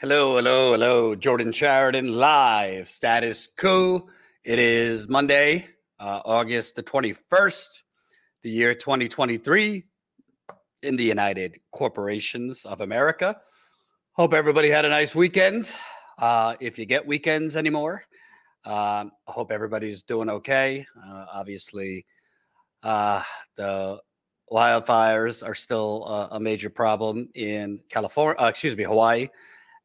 Hello, hello, hello. Jordan Chariton live. Status Coup. It is Monday, uh, August the 21st, the year 2023 in the United Corporations of America. Hope everybody had a nice weekend. Uh, if you get weekends anymore, um, I hope everybody's doing okay. Uh, obviously, uh, the wildfires are still uh, a major problem in California, uh, excuse me, Hawaii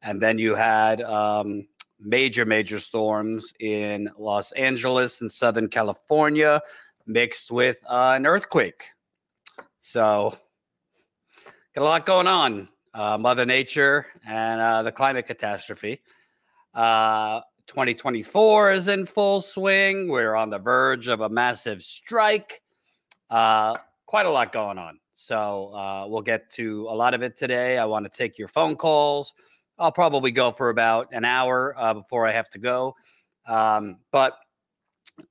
and then you had um, major, major storms in Los Angeles and Southern California mixed with uh, an earthquake. So, got a lot going on. Uh, Mother Nature and uh, the climate catastrophe. Uh, 2024 is in full swing. We're on the verge of a massive strike. Uh, quite a lot going on. So, uh, we'll get to a lot of it today. I want to take your phone calls. I'll probably go for about an hour uh, before I have to go. Um, but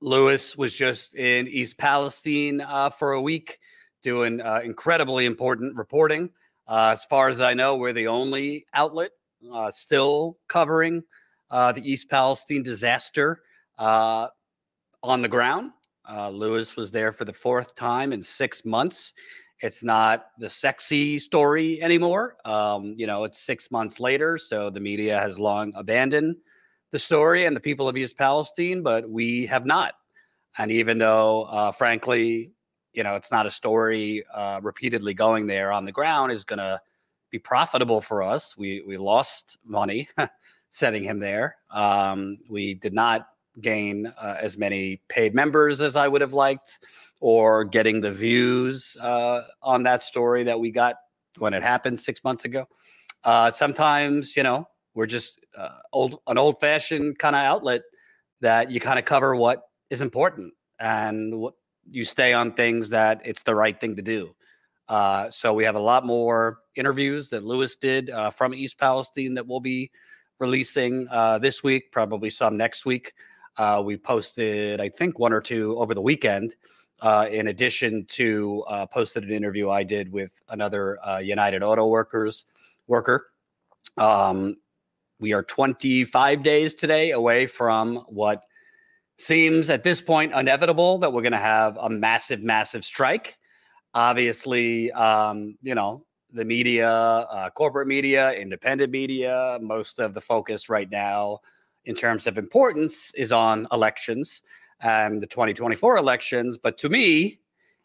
Lewis was just in East Palestine uh, for a week doing uh, incredibly important reporting. Uh, as far as I know, we're the only outlet uh, still covering uh, the East Palestine disaster on the ground. Lewis was there for the fourth time in six months. It's not the sexy story anymore. Um, you know, it's six months later, so the media has long abandoned the story and the people of East Palestine, but we have not. And even though, uh, frankly, you know, it's not a story uh, repeatedly going there on the ground is going to be profitable for us. We we lost money setting him there. Um, we did not gain uh, as many paid members as I would have liked or getting the views uh, on that story that we got when it happened six months ago. Uh, sometimes, you know, we're just uh, old, an old fashioned kind of outlet that you kind of cover what is important and you stay on things that it's the right thing to do. Uh, so we have a lot more interviews that Lewis did uh, from East Palestine that we'll be releasing uh, this week, probably some next week. we posted, I think, one or two over the weekend uh, in addition to uh, posted an interview I did with another uh, United Auto Workers worker. Um, we are 25 days today away from what seems at this point inevitable that we're going to have a massive, massive strike. Obviously, um, you know, the media, uh, corporate media, independent media, most of the focus right now in terms of importance is on elections and the 2024 elections. But to me,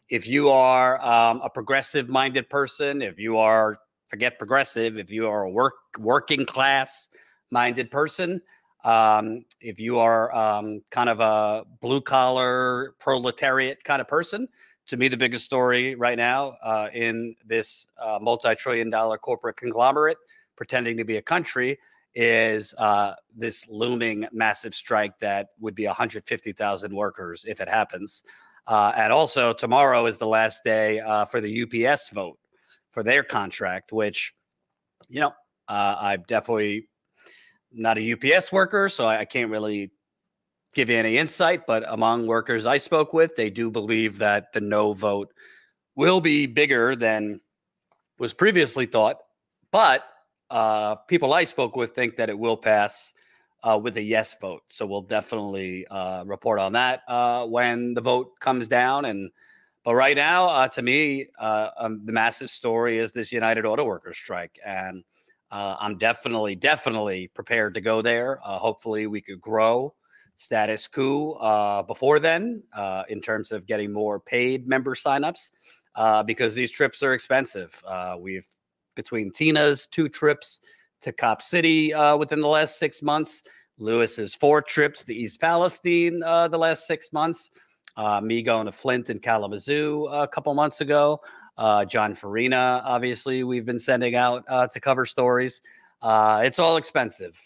if you are um, a progressive minded person, if you are, forget progressive, if you are a work working class minded person, um, if you are um, kind of a blue collar proletariat kind of person, to me, the biggest story right now uh, in this uh, multi trillion dollar corporate conglomerate pretending to be a country is uh, this looming massive strike that would be 150,000 workers if it happens. Uh, and also, tomorrow is the last day uh, for the UPS vote for their contract, which, you know, uh, I'm definitely not a UPS worker, so I, I can't really give you any insight. But among workers I spoke with, they do believe that the no vote will be bigger than was previously thought. But uh, people I spoke with think that it will pass uh, with a yes vote. So we'll definitely uh, report on that uh, when the vote comes down. And but right now, uh, to me, uh, um, the massive story is this United Auto Workers strike, and uh, I'm definitely, definitely prepared to go there. Uh, hopefully, we could grow Status Coup uh, before then uh, in terms of getting more paid member signups. because these trips are expensive. Uh, we've between Tina's two trips to Cop City uh, within the last six months, Lewis's four trips to East Palestine uh, the last six months, uh, me going to Flint and Kalamazoo a couple months ago, uh, Jon Farina, obviously, we've been sending out uh, to cover stories. Uh, it's all expensive.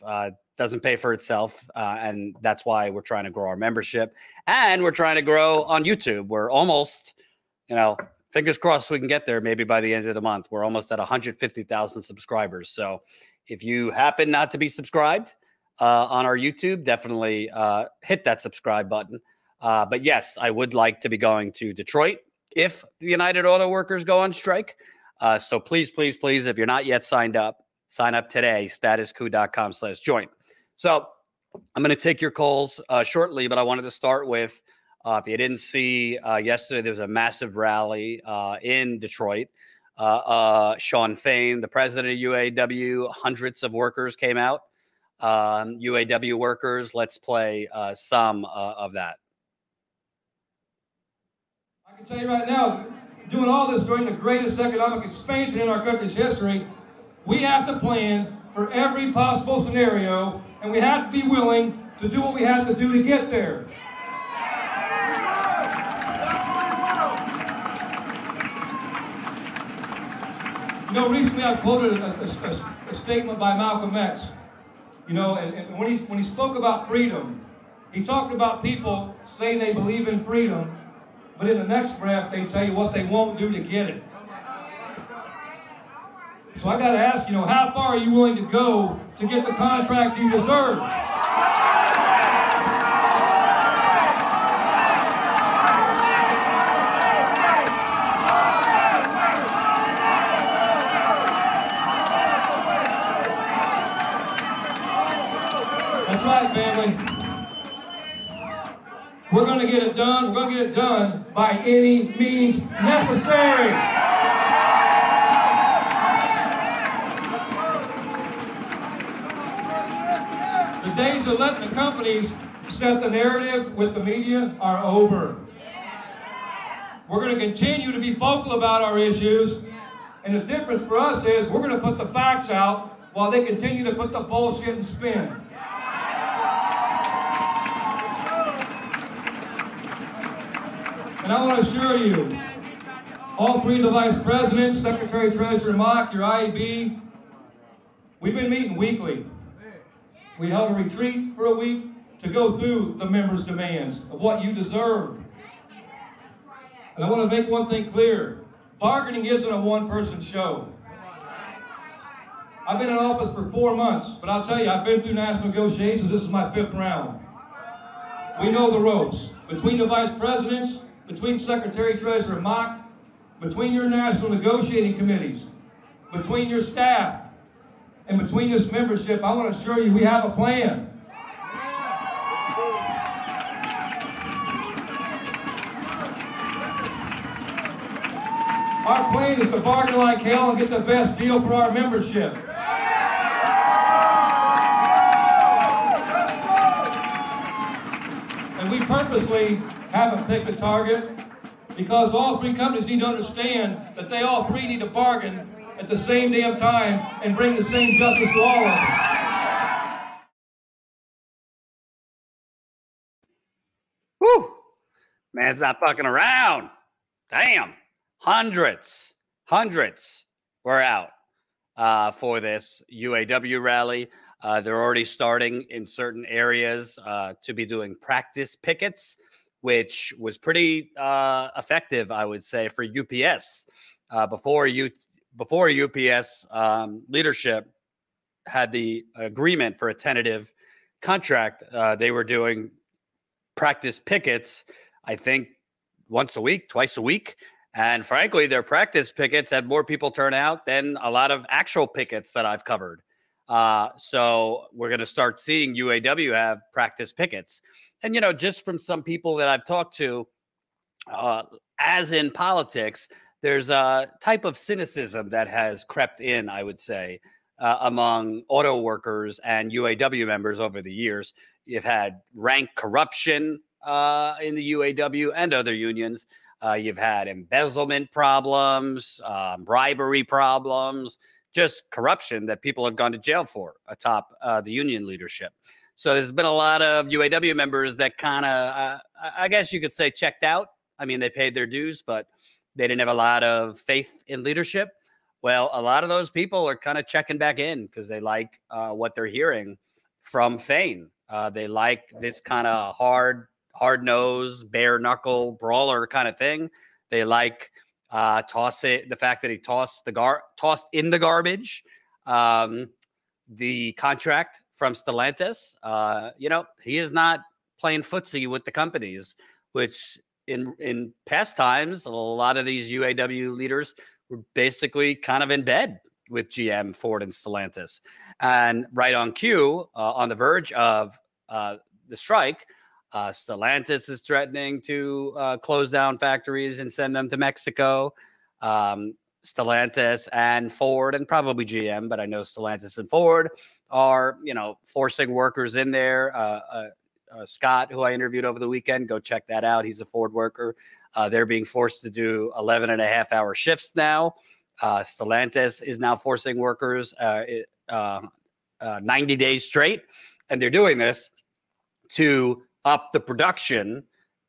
doesn't pay for itself, and that's why we're trying to grow our membership, and we're trying to grow on YouTube. We're almost, you know, fingers crossed we can get there maybe by the end of the month. We're almost at 150,000 subscribers. So if you happen not to be subscribed uh, on our YouTube, definitely uh, hit that subscribe button. Uh, but yes, I would like to be going to Detroit if the United Auto Workers go on strike. Uh, so please, please, please, if you're not yet signed up, Sign up today, statuscoup.com slash join. So I'm going to take your calls uh, shortly, but I wanted to start with uh, if you didn't see uh, yesterday, there was a massive rally uh, in Detroit. Uh, uh, Shawn Fain, the president of UAW, hundreds of workers came out. Um, UAW workers, let's play some of that. I can tell you right now, doing all this during the greatest economic expansion in our country's history, we have to plan for every possible scenario, and we have to be willing to do what we have to do to get there. You know, recently I quoted a, a, a, statement by Malcolm X. You know, and, and when, he, when he spoke about freedom, he talked about people saying they believe in freedom, but in the next breath, they tell you what they won't do to get it. So I got to ask, you know, how far are you willing to go to get the contract you deserve? That's right, family. We're going to get it done. We're going to get it done by any means necessary. The days of letting the companies set the narrative with the media are over. We're going to continue to be vocal about our issues. And the difference for us is we're going to put the facts out while they continue to put the bullshit and spin. And I want to assure you, all three of the vice presidents, Secretary Treasurer Mock, your IEB, we've been meeting weekly. We held a retreat for a week to go through the members' demands of what you deserve. And I want to make one thing clear. Bargaining isn't a one-person show. I've been in office for four months, but I'll tell you, I've been through national negotiations. This is my fifth round. We know the ropes. Between the vice presidents, between Secretary Treasurer Mock, between your national negotiating committees, between your staff, and between this membership, I want to assure you we have a plan. Our plan is to bargain like hell and get the best deal for our membership. And we purposely haven't picked a target because all three companies need to understand that they all three need to bargain at the same damn time and bring the same justice to all of them. Whew. Man's not fucking around. Damn. Hundreds, hundreds were out uh, for this UAW rally. Uh, they're already starting in certain areas uh, to be doing practice pickets, which was pretty uh, effective, I would say, for UPS. Uh, before you before UPS um, leadership had the agreement for a tentative contract, uh, they were doing practice pickets. I think once a week, twice a week. And frankly, their practice pickets had more people turn out than a lot of actual pickets that I've covered. Uh, so we're going to start seeing UAW have practice pickets. And, you know, just from some people that I've talked to, uh, as in politics, there's a type of cynicism that has crept in, I would say, uh, among auto workers and UAW members over the years. You've had rank corruption uh, in the UAW and other unions. Uh, you've had embezzlement problems, um, bribery problems, just corruption that people have gone to jail for atop uh, the union leadership. So there's been a lot of UAW members that kind of, uh, I guess you could say, checked out. I mean, they paid their dues, but they didn't have a lot of faith in leadership. Well, a lot of those people are kind of checking back in because they like uh, what they're hearing from Fain. Uh, they like this kind of hard, hard nose, bare knuckle brawler kind of thing. They like uh, toss it. The fact that he tossed the gar tossed in the garbage, um, the contract from Stellantis. Uh, you know, he is not playing footsie with the companies, which in in past times, a lot of these UAW leaders were basically kind of in bed with GM, Ford, and Stellantis. And right on cue, uh, on the verge of uh, the strike, uh, Stellantis is threatening to uh, close down factories and send them to Mexico. Um, Stellantis and Ford, and probably GM, but I know Stellantis and Ford are, you know, forcing workers in there. Uh, uh, uh Scott, who I interviewed over the weekend, go check that out. He's a Ford worker. Uh, they're being forced to do 11 and a half hour shifts now. Stellantis is now forcing workers 90 days straight, and they're doing this to up the production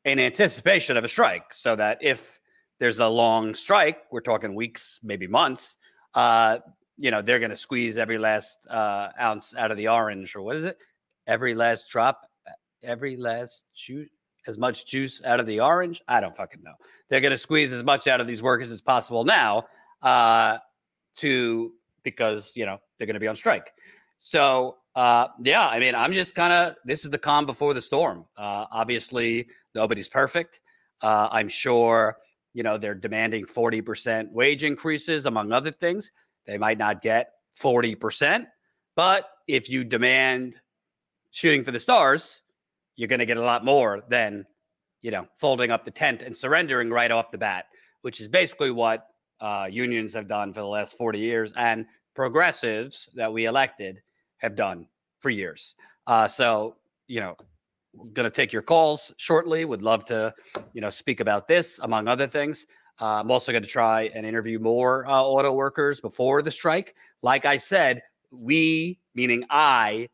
in anticipation of a strike so that if there's a long strike, we're talking weeks, maybe months, uh, you know, they're going to squeeze every last uh, ounce out of the orange, or what is it? Every last drop, every last juice, as much juice out of the orange. I don't fucking know. They're going to squeeze as much out of these workers as possible now, uh, to because you know they're going to be on strike. So uh, yeah, I mean, I'm just kind of this is the calm before the storm. Uh, obviously, nobody's perfect. Uh, I'm sure you know they're demanding 40% wage increases, among other things. They might not get 40%, but if you demand shooting for the stars, you're going to get a lot more than you know folding up the tent and surrendering right off the bat, which is basically what uh, unions have done for the last 40 years and progressives that we elected have done for years. Uh, so, you know, going to take your calls shortly. Would love to, you know, speak about this among other things. Uh, I'm also going to try and interview more uh, auto workers before the strike. Like I said, we, meaning I,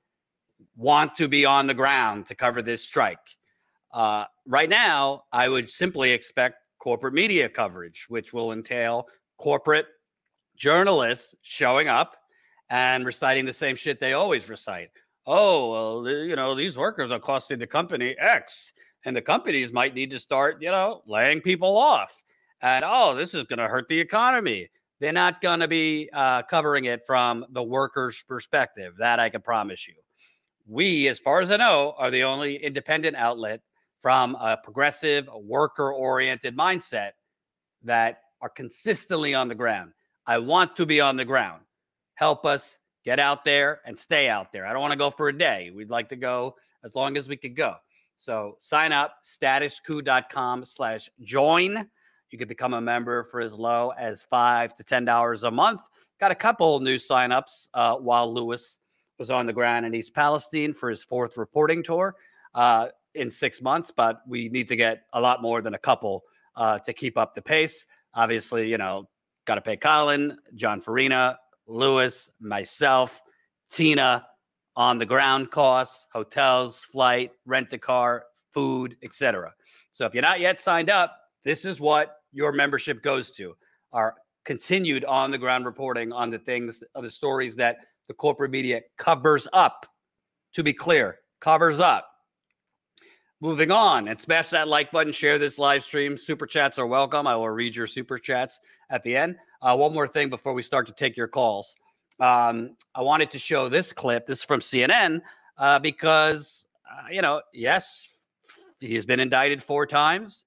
want to be on the ground to cover this strike. Uh, right now, I would simply expect corporate media coverage, which will entail corporate journalists showing up and reciting the same shit they always recite. Oh, well, you know, these workers are costing the company X, and the companies might need to start, you know, laying people off. And oh, this is going to hurt the economy. They're not going to be uh, covering it from the worker's perspective. That I can promise you. We, as far as I know, are the only independent outlet from a progressive, worker oriented mindset that are consistently on the ground. I want to be on the ground help us get out there and stay out there. I don't want to go for a day. We'd like to go as long as we could go. So sign up statuscoup.com slash join. You can become a member for as low as five to ten dollars a month. Got a couple new signups uh, while Lewis was on the ground in East Palestine for his fourth reporting tour uh, in six months, but we need to get a lot more than a couple uh, to keep up the pace. Obviously, you know, got to pay Colin, Jon Farina, Lewis, myself, Tina on the ground costs, hotels, flight, rent a car, food, etc. So if you're not yet signed up, this is what your membership goes to. Our continued on the ground reporting on the things, of the stories that the corporate media covers up. To be clear, covers up. Moving on and smash that like button, share this live stream. Super chats are welcome. I will read your super chats at the end. Uh, one more thing before we start to take your calls. Um, I wanted to show this clip. This is from CNN uh, because, uh, you know, yes, he's been indicted four times.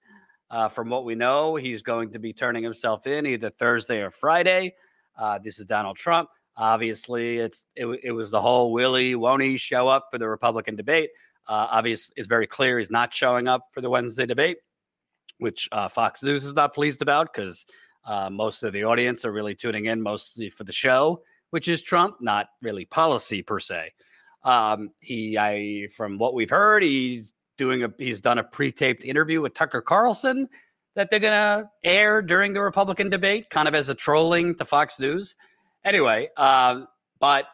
Uh, from what we know, he's going to be turning himself in either Thursday or Friday. Uh, this is Donald Trump. Obviously, it's it, it was the whole Willie won't he show up for the Republican debate. Uh, obviously, it's very clear he's not showing up for the Wednesday debate, which uh, Fox News is not pleased about because uh, most of the audience are really tuning in mostly for the show, which is Trump, not really policy per se. Um, he, I, from what we've heard, he's doing a, he's done a pre-taped interview with Tucker Carlson that they're gonna air during the Republican debate, kind of as a trolling to Fox News. Anyway, um, but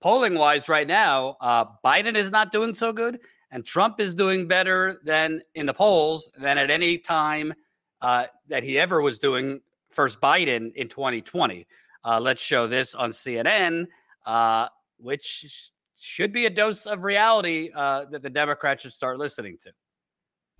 polling wise, right now, uh, Biden is not doing so good, and Trump is doing better than in the polls than at any time uh, that he ever was doing first Biden in 2020. Uh, let's show this on CNN, uh, which should be a dose of reality uh, that the Democrats should start listening to.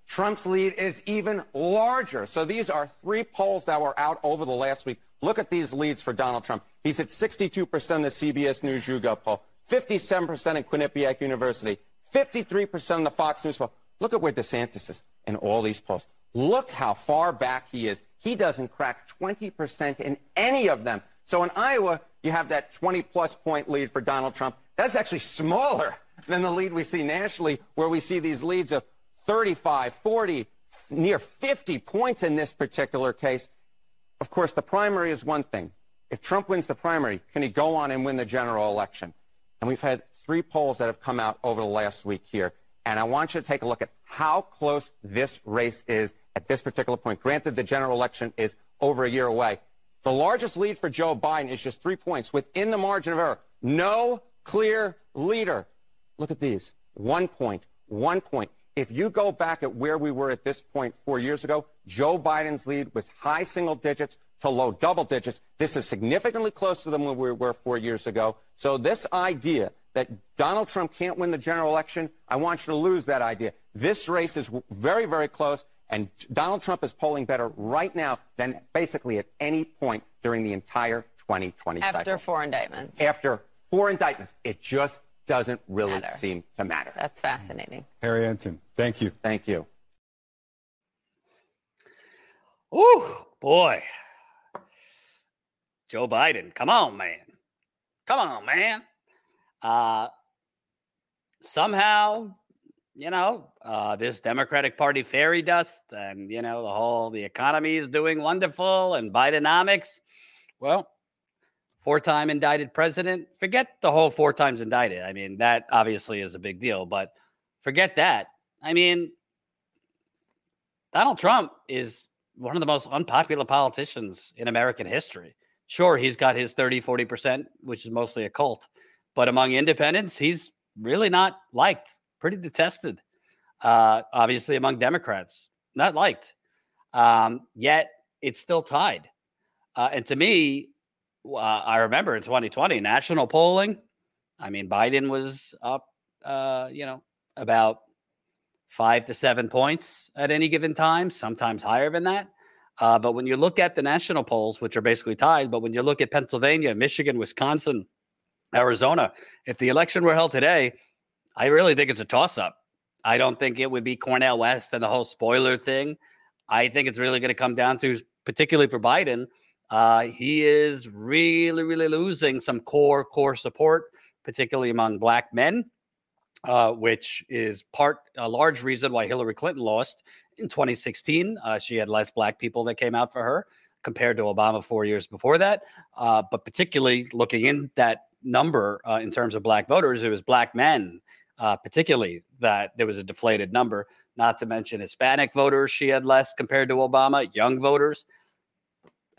Trump's lead is even larger. So these are three polls that were out over the last week. Look at these leads for Donald Trump. He's at 62% of the CBS News YouGov poll, 57% in Quinnipiac University, 53% in the Fox News poll. Look at where DeSantis is in all these polls. Look how far back he is. He doesn't crack 20% in any of them. So in Iowa, you have that 20 plus point lead for Donald Trump. That's actually smaller than the lead we see nationally, where we see these leads of 35, 40, near 50 points in this particular case. Of course, the primary is one thing. If Trump wins the primary, can he go on and win the general election? And we've had three polls that have come out over the last week here. And I want you to take a look at how close this race is at this particular point. Granted, the general election is over a year away. The largest lead for Joe Biden is just three points within the margin of error. No clear leader. Look at these. One point, one point. If you go back at where we were at this point four years ago, Joe Biden's lead was high single digits to low double digits. This is significantly closer than where we were four years ago. So this idea that Donald Trump can't win the general election, I want you to lose that idea. This race is very, very close, and Donald Trump is polling better right now than basically at any point during the entire 2020 After cycle. four indictments. After four indictments. It just doesn't really Matter. seem to matter. That's fascinating. Harry Enten, thank you. Thank you. Ooh, boy. Joe Biden. Come on, man. Come on, man. Uh, somehow, you know, uh, this Democratic Party fairy dust and, you know, the whole, the economy is doing wonderful and Bidenomics. Well, four time indicted president. Forget the whole four times indicted. I mean, that obviously is a big deal, but forget that. I mean, Donald Trump is one of the most unpopular politicians in American history. Sure, he's got his 30, 40%, which is mostly a cult, but among independents, he's really not liked, pretty detested. Uh, obviously, among Democrats, not liked. Um, yet it's still tied. Uh, and to me, uh, I remember in 2020, national polling, I mean, Biden was up, uh, you know, about five to seven points at any given time, sometimes higher than that. Uh, but when you look at the national polls, which are basically tied, but when you look at Pennsylvania, Michigan, Wisconsin, Arizona, if the election were held today, I really think it's a toss up. I don't think it would be Cornel West and the whole spoiler thing. I think it's really going to come down to, particularly for Biden, uh, he is really, really losing some core, core support, particularly among black men, uh, which is part, a large reason why Hillary Clinton lost in 2016. Uh, she had less black people that came out for her compared to Obama four years before that. Uh, but particularly looking in that number uh, in terms of black voters, it was black men, uh, particularly that there was a deflated number. Not to mention Hispanic voters, she had less compared to Obama, young voters.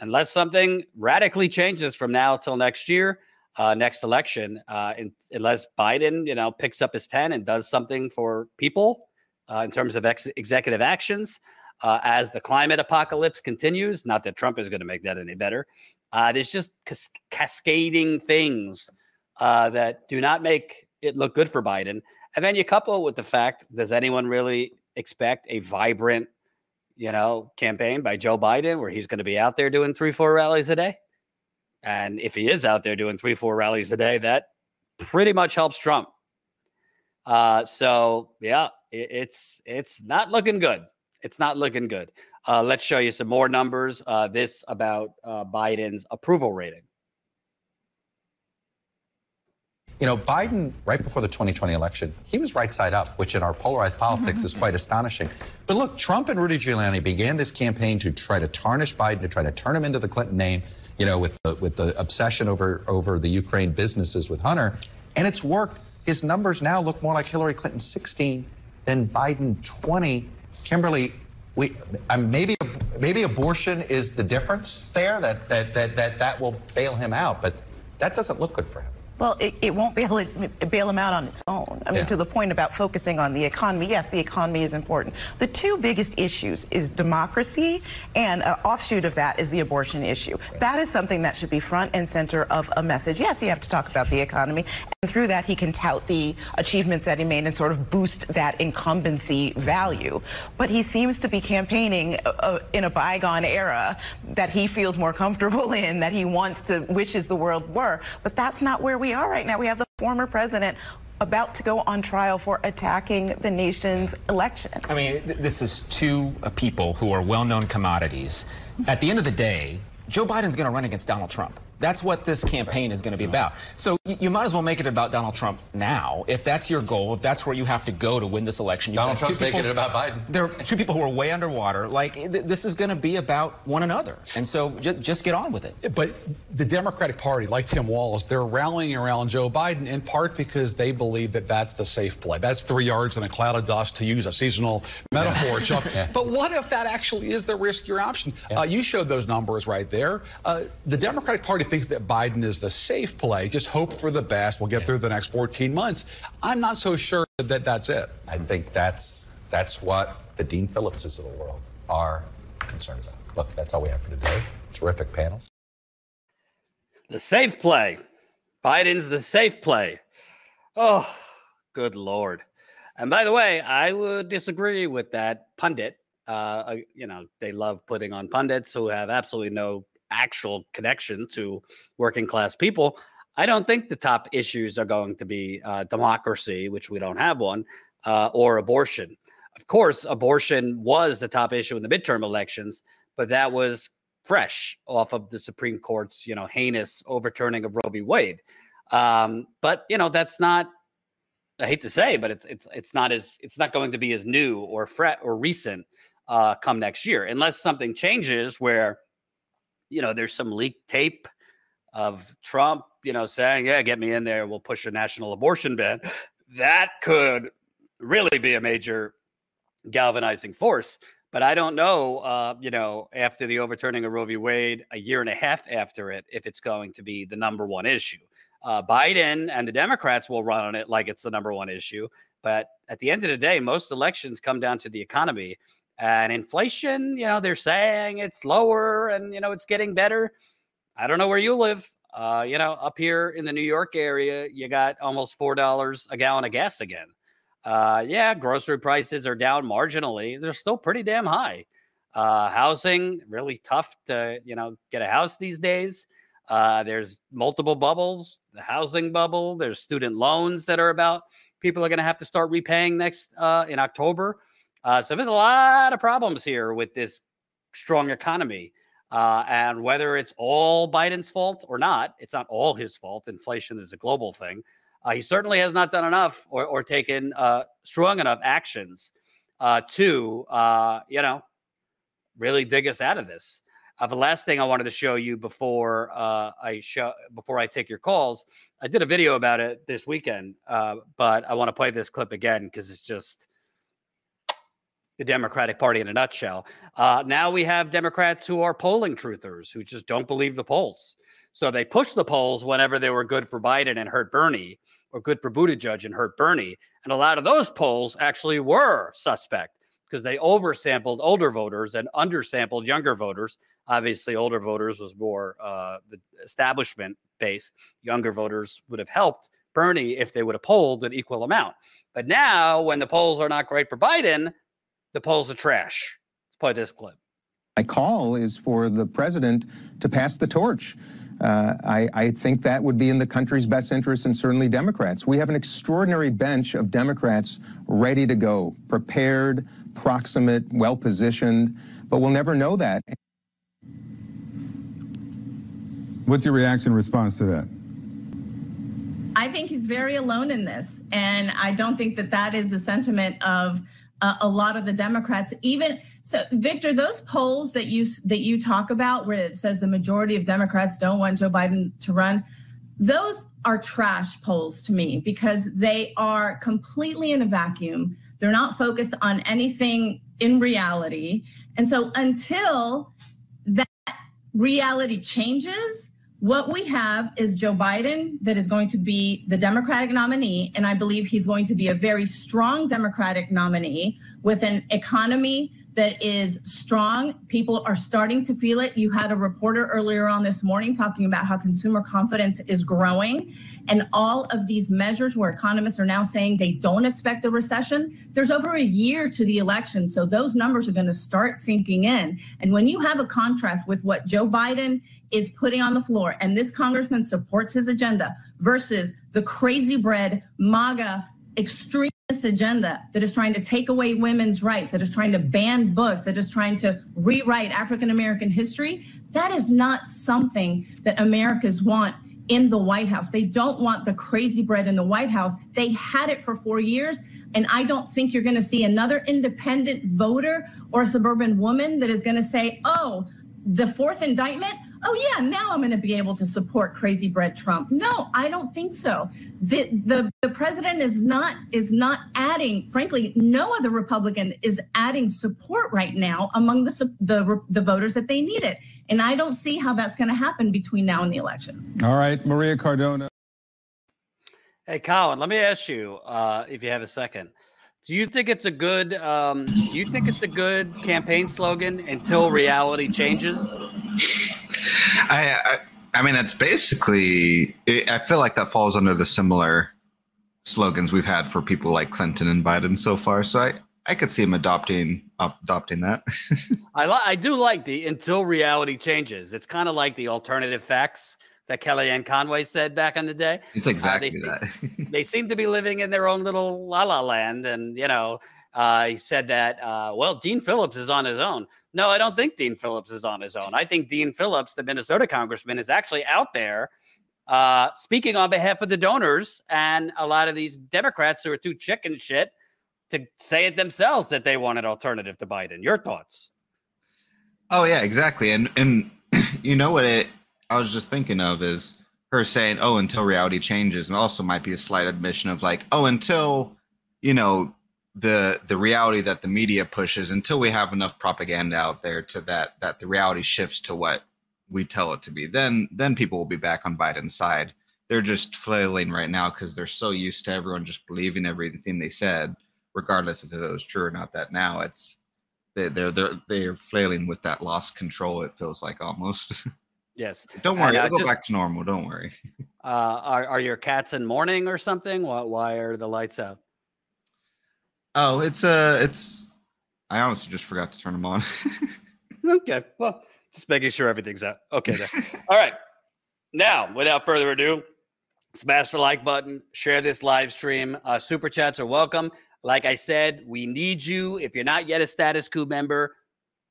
Unless something radically changes from now till next year, uh, next election, uh, in, unless Biden, you know, picks up his pen and does something for people uh, in terms of ex- executive actions, uh, as the climate apocalypse continues. Not that Trump is going to make that any better. Uh, there's just cas- cascading things uh, that do not make it look good for Biden. And then you couple it with the fact: Does anyone really expect a vibrant, you know, campaign by Joe Biden where he's going to be out there doing three, four rallies a day? And if he is out there doing three, four rallies a day, that pretty much helps Trump. Uh, so yeah, it, it's it's not looking good. It's not looking good. Uh, let's show you some more numbers. Uh, this about uh, Biden's approval rating. You know, Biden, right before the 2020 election, he was right side up, which in our polarized politics is quite astonishing. But look, Trump and Rudy Giuliani began this campaign to try to tarnish Biden, to try to turn him into the Clinton name, you know, with the, with the obsession over, over the Ukraine businesses with Hunter. And it's worked. His numbers now look more like Hillary Clinton 16 than Biden 20. Kimberly, we, um, maybe maybe abortion is the difference there, that, that, that, that, that will bail him out, but that doesn't look good for him. Well, it, it won't bail, it, bail him out on its own. I mean, Yeah. to the point about focusing on the economy, yes, the economy is important. The two biggest issues is democracy, and an offshoot of that is the abortion issue. That is something that should be front and center of a message. Yes, you have to talk about the economy, and through that, he can tout the achievements that he made and sort of boost that incumbency value. But he seems to be campaigning uh, uh, in a bygone era that he feels more comfortable in, that he wants to, wishes the world were. But that's not where we are right now. We have the former president about to go on trial for attacking the nation's election. I mean, th- this is two uh, people who are well known commodities. At the end of the day, Joe Biden's going to run against Donald Trump. That's what this campaign is going to be about. So you might as well make it about Donald Trump now. If that's your goal, if that's where you have to go to win this election. Donald Trump's making it about Biden. There are two people who are way underwater. Like, this is going to be about one another. And so just, just get on with it. But the Democratic Party, like Tim Walz, they're rallying around Joe Biden in part because they believe that that's the safe play. That's three yards in a cloud of dust, to use a seasonal metaphor, Chuck. Yeah. But what if that actually is the riskier option? Yeah. Uh, you showed those numbers right there. Uh, the Democratic Party thinks that Biden is the safe play. Just hope for the best. We'll get through the next 14 months. I'm not so sure that that's it. I think that's that's what the Dean Phillipses of the world are concerned about. Look, that's all we have for today. Terrific panels. The safe play. Biden's the safe play. Oh, good lord. And by the way, I would disagree with that pundit. Uh, you know, they love putting on pundits who have absolutely no actual connection to working class people, I don't think the top issues are going to be uh, democracy, which we don't have one, uh, or abortion. Of course, abortion was the top issue in the midterm elections, but that was fresh off of the Supreme Court's, you know, heinous overturning of Roe v. Wade. Um, but you know, that's not. I hate to say, but it's it's it's not as it's not going to be as new or fret or recent uh, come next year, unless something changes where you know, there's some leaked tape of Trump, you know, saying, yeah, get me in there. We'll push a national abortion ban. That could really be a major galvanizing force. But I don't know, uh, you know, after the overturning of Roe v. Wade, a year and a half after it, if it's going to be the number one issue. Uh, Biden and the Democrats will run on it like it's the number one issue. But at the end of the day, most elections come down to the economy. And inflation, you know, they're saying it's lower and, you know, it's getting better. I don't know where you live. Uh, you know, up here in the New York area, you got almost $4 a gallon of gas again. Uh, yeah, grocery prices are down marginally. They're still pretty damn high. Uh, housing, really tough to, you know, get a house these days. Uh, there's multiple bubbles, the housing bubble. There's student loans that are about people are going to have to start repaying next uh, in October. Uh, so there's a lot of problems here with this strong economy. Uh, and whether it's all Biden's fault or not, it's not all his fault. Inflation is a global thing. Uh, he certainly has not done enough or, or taken uh, strong enough actions uh, to, uh, you know, really dig us out of this. Uh, the last thing I wanted to show you before I show before I take your calls, I did a video about it this weekend, but I want to play this clip again because it's just the Democratic Party in a nutshell. Uh, now we have Democrats who are polling truthers who just don't believe the polls. So they push the polls whenever they were good for Biden and hurt Bernie, or good for Buttigieg and hurt Bernie. And a lot of those polls actually were suspect because they oversampled older voters and undersampled younger voters. Obviously, older voters was more uh, the establishment base. Younger voters would have helped Bernie if they would have polled an equal amount. But now, when the polls are not great for Biden, the polls are trash. Let's play this clip. My call is for the president to pass the torch. Uh, I, I, think that would be in the country's best interest and certainly Democrats. We have an extraordinary bench of Democrats ready to go, prepared, proximate, well positioned, but we'll never know that. What's your reaction response to that? I think he's very alone in this. And I don't think that that is the sentiment of uh, a lot of the Democrats, even so, Victor, those polls that you that you talk about, where it says the majority of Democrats don't want Joe Biden to run, those are trash polls to me because they are completely in a vacuum. They're not focused on anything in reality, and so until that reality changes, what we have is Joe Biden that is going to be the Democratic nominee. And I believe he's going to be a very strong Democratic nominee with an economy that is strong. People are starting to feel it. You had a reporter earlier on this morning talking about how consumer confidence is growing. And all of these measures where economists are now saying they don't expect a recession, there's over a year to the election. So those numbers are going to start sinking in. And when you have a contrast with what Joe Biden is putting on the floor, and this congressman supports his agenda versus the crazy bread MAGA extremist agenda that is trying to take away women's rights, that is trying to ban books, that is trying to rewrite African American history, that is not something that Americans want in the White House. They don't want the crazy bread in the White House. They had it for four years. And I don't think you're going to see another independent voter or a suburban woman that is going to say, oh, the fourth indictment, oh yeah, now I'm going to be able to support crazy bread Trump. No, I don't think so. The, the the president is not is not adding. Frankly, no other Republican is adding support right now among the the the voters that they need it. And I don't see how that's going to happen between now and the election. All right, Maria Cardona. Hey, Colin, let me ask you uh, if you have a second. Do you think it's a good? Um, do you think it's a good campaign slogan until reality changes? I, I, I mean, it's basically. It, I feel like that falls under the similar slogans we've had for people like Clinton and Biden so far. So I, I could see him adopting adopting that. I li- I do like the until reality changes. It's kind of like the alternative facts that Kellyanne Conway said back in the day. It's exactly uh, they that. Seem, they seem to be living in their own little la la land, and you know, uh, he said that. Uh, well, Dean Phillips is on his own. No, I don't think Dean Phillips is on his own. I think Dean Phillips, the Minnesota congressman, is actually out there uh, speaking on behalf of the donors and a lot of these Democrats who are too chicken shit to say it themselves that they want an alternative to Biden. Your thoughts? Oh yeah, exactly. And and you know what it I was just thinking of is her saying, "Oh, until reality changes," and also might be a slight admission of like, "Oh, until you know the the reality that the media pushes, until we have enough propaganda out there to that that the reality shifts to what we tell it to be, then then people will be back on Biden's side." They're just flailing right now because they're so used to everyone just believing everything they said, regardless if it was true or not. That now it's they, they're they're they're flailing with that lost control. It feels like almost. Yes. Don't worry, And, uh, it'll go just- back to normal. Don't worry. Uh, are are your cats in mourning or something? Why, why are the lights out? Oh, it's uh it's I honestly just forgot to turn them on. Okay. Well, just making sure everything's out. Okay. All right. Now, without further ado, smash the like button, share this live stream. Uh, super chats are welcome. Like I said, we need you. If you're not yet a Status Coup member,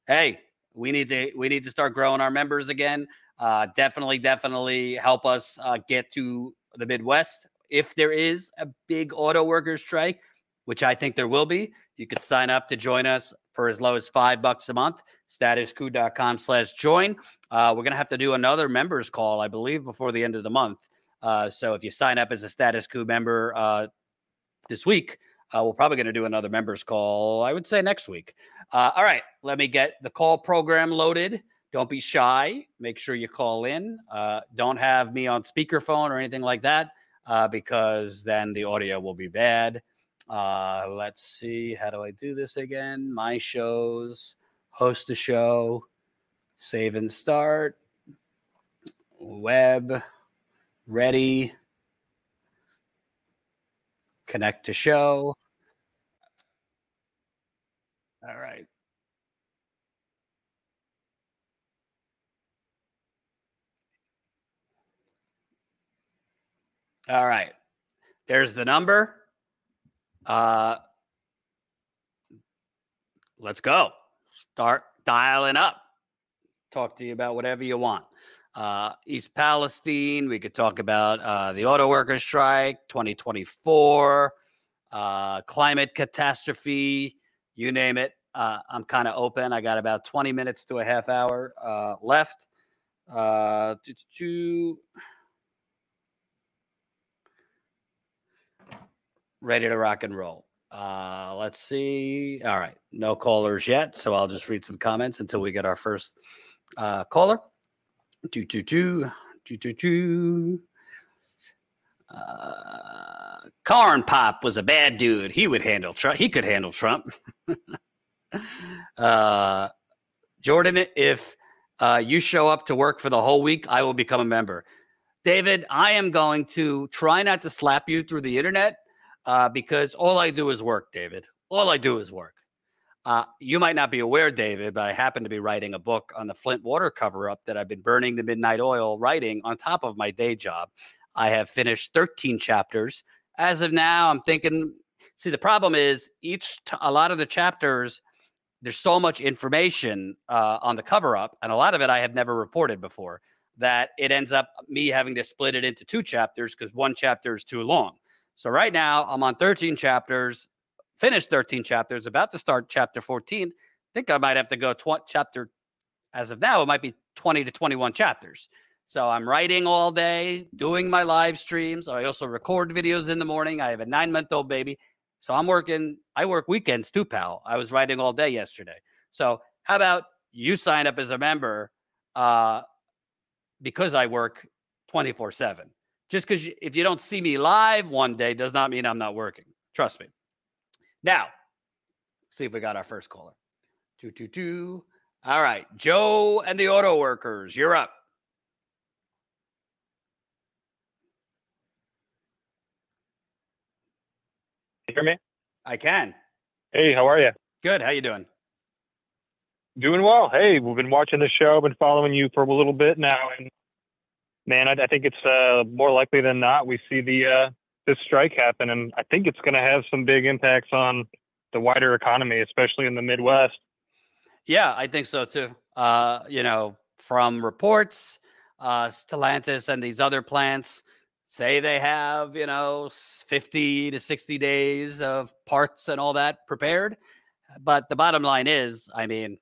hey, we need to we need to start growing our members again. Uh, definitely, definitely help us uh, get to the Midwest. If there is a big auto workers strike, which I think there will be, you could sign up to join us for as low as five bucks a month. Statuscoup.com slash join. Uh, we're gonna have to do another members call, I believe, before the end of the month. Uh, so if you sign up as a Status Coup member uh, this week, uh, we're probably going to do another members call. I would say next week. Uh, all right, let me get the call program loaded. Don't be shy. Make sure you call in. Uh, don't have me on speakerphone or anything like that because then the audio will be bad. Uh, let's see. How do I do this again? My shows, host a show, save and start, web, ready, connect to show. All right. All right. There's the number. Uh let's go. Start dialing up. Talk to you about whatever you want. Uh, East Palestine. We could talk about uh, the auto workers strike, 2024, uh, climate catastrophe, you name it. Uh, I'm kind of open. I got about 20 minutes to a half hour uh, left. Uh, do- do- do. Ready to rock and roll. Uh, let's see. All right, no callers yet, so I'll just read some comments until we get our first uh, caller. Do do do do do do. Uh, Corn Pop was a bad dude. He would handle Trump. He could handle Trump. uh, Jordan, if uh, you show up to work for the whole week, I will become a member. David, I am going to try not to slap you through the internet uh, because all I do is work, David. All I do is work. Uh, you might not be aware, David, but I happen to be writing a book on the Flint water cover up that I've been burning the midnight oil writing on top of my day job. I have finished 13 chapters as of now, I'm thinking. See, the problem is each t- a lot of the chapters. There's so much information uh, on the cover up, and a lot of it I have never reported before. That it ends up me having to split it into two chapters because one chapter is too long. So right now I'm on 13 chapters, finished 13 chapters, about to start chapter 14. think I might have to go tw- chapter. As of now, it might be 20 to 21 chapters. So I'm writing all day, doing my live streams. I also record videos in the morning. I have a nine month old baby. So I'm working, I work weekends too, pal. I was writing all day yesterday. So how about you sign up as a member uh, because I work 24 7? Just because if you don't see me live one day does not mean I'm not working. Trust me. Now, see if we got our first caller. Two, two, two. All right. Joe and the auto workers, you're up. hear me? I can. Hey, how are you? Good. How you doing? Doing well. Hey, we've been watching the show, been following you for a little bit now, and man, I, I think it's uh, more likely than not we see the uh, this strike happen, and I think it's going to have some big impacts on the wider economy, especially in the Midwest. Yeah, I think so too. Uh, you know, from reports, uh, Stellantis and these other plants say they have, you know, 50 to 60 days of parts and all that prepared. But the bottom line is, I mean,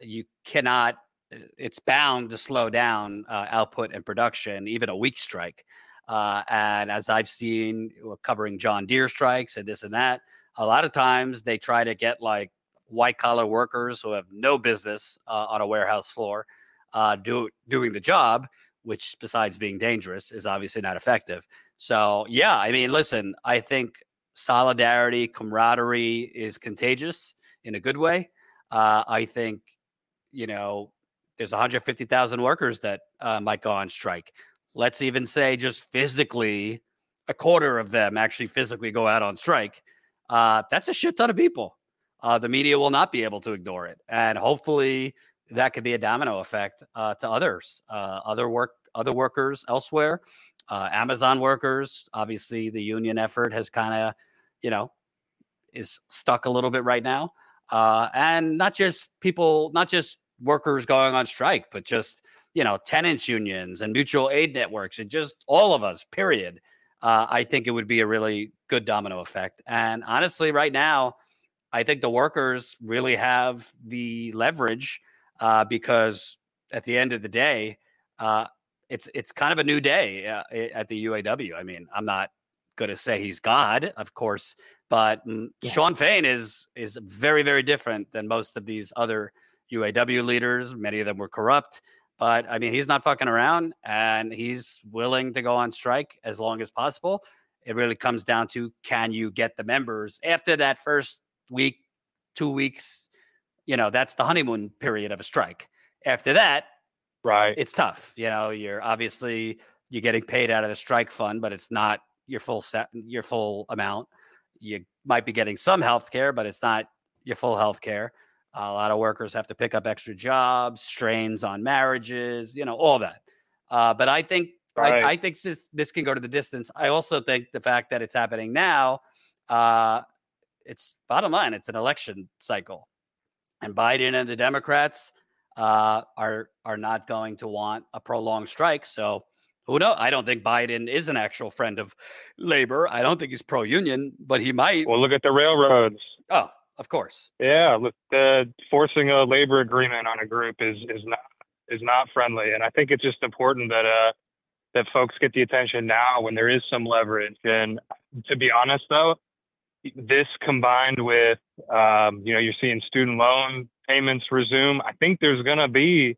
you cannot, it's bound to slow down uh, output and production, even a weak strike. Uh, and as I've seen covering John Deere strikes and this and that, a lot of times they try to get like white collar workers who have no business uh, on a warehouse floor uh, do, doing the job which besides being dangerous is obviously not effective. So, yeah, I mean, listen, I think solidarity, camaraderie is contagious in a good way. Uh, I think, you know, there's 150,000 workers that uh, might go on strike. Let's even say just physically, a quarter of them actually physically go out on strike. Uh, that's a shit ton of people. Uh, the media will not be able to ignore it. And hopefully, that could be a domino effect uh, to others, uh, other work, other workers elsewhere, uh, Amazon workers. Obviously, the union effort has kind of, you know, is stuck a little bit right now, uh, and not just people, not just workers going on strike, but just you know, tenants unions and mutual aid networks, and just all of us. Period. Uh, I think it would be a really good domino effect. And honestly, right now, I think the workers really have the leverage uh, because at the end of the day, uh, it's it's kind of a new day uh, at the UAW. I mean, I'm not going to say he's God, of course, but mm, yeah. Shawn Fain is is very very different than most of these other UAW leaders. Many of them were corrupt, but I mean, he's not fucking around, and he's willing to go on strike as long as possible. It really comes down to can you get the members after that first week, two weeks, you know, that's the honeymoon period of a strike. After that, right, it's tough. You know, you're obviously you're getting paid out of the strike fund, but it's not your full set, your full amount. You might be getting some health care, but it's not your full health care. A lot of workers have to pick up extra jobs, strains on marriages, you know, all that. Uh, but I think right. I, I, think this, this can go to the distance. I also think the fact that it's happening now, uh, it's bottom line, it's an election cycle and Biden and the Democrats uh, are are not going to want a prolonged strike. So who knows? I don't think Biden is an actual friend of labor. I don't think he's pro union, but he might. Well, look at the railroads. Oh, of course. Yeah, uh, forcing a labor agreement on a group is is not is not friendly, and I think it's just important that uh that folks get the attention now when there is some leverage. And to be honest, though, this combined with um, you know you're seeing student loan payments resume i think there's going to be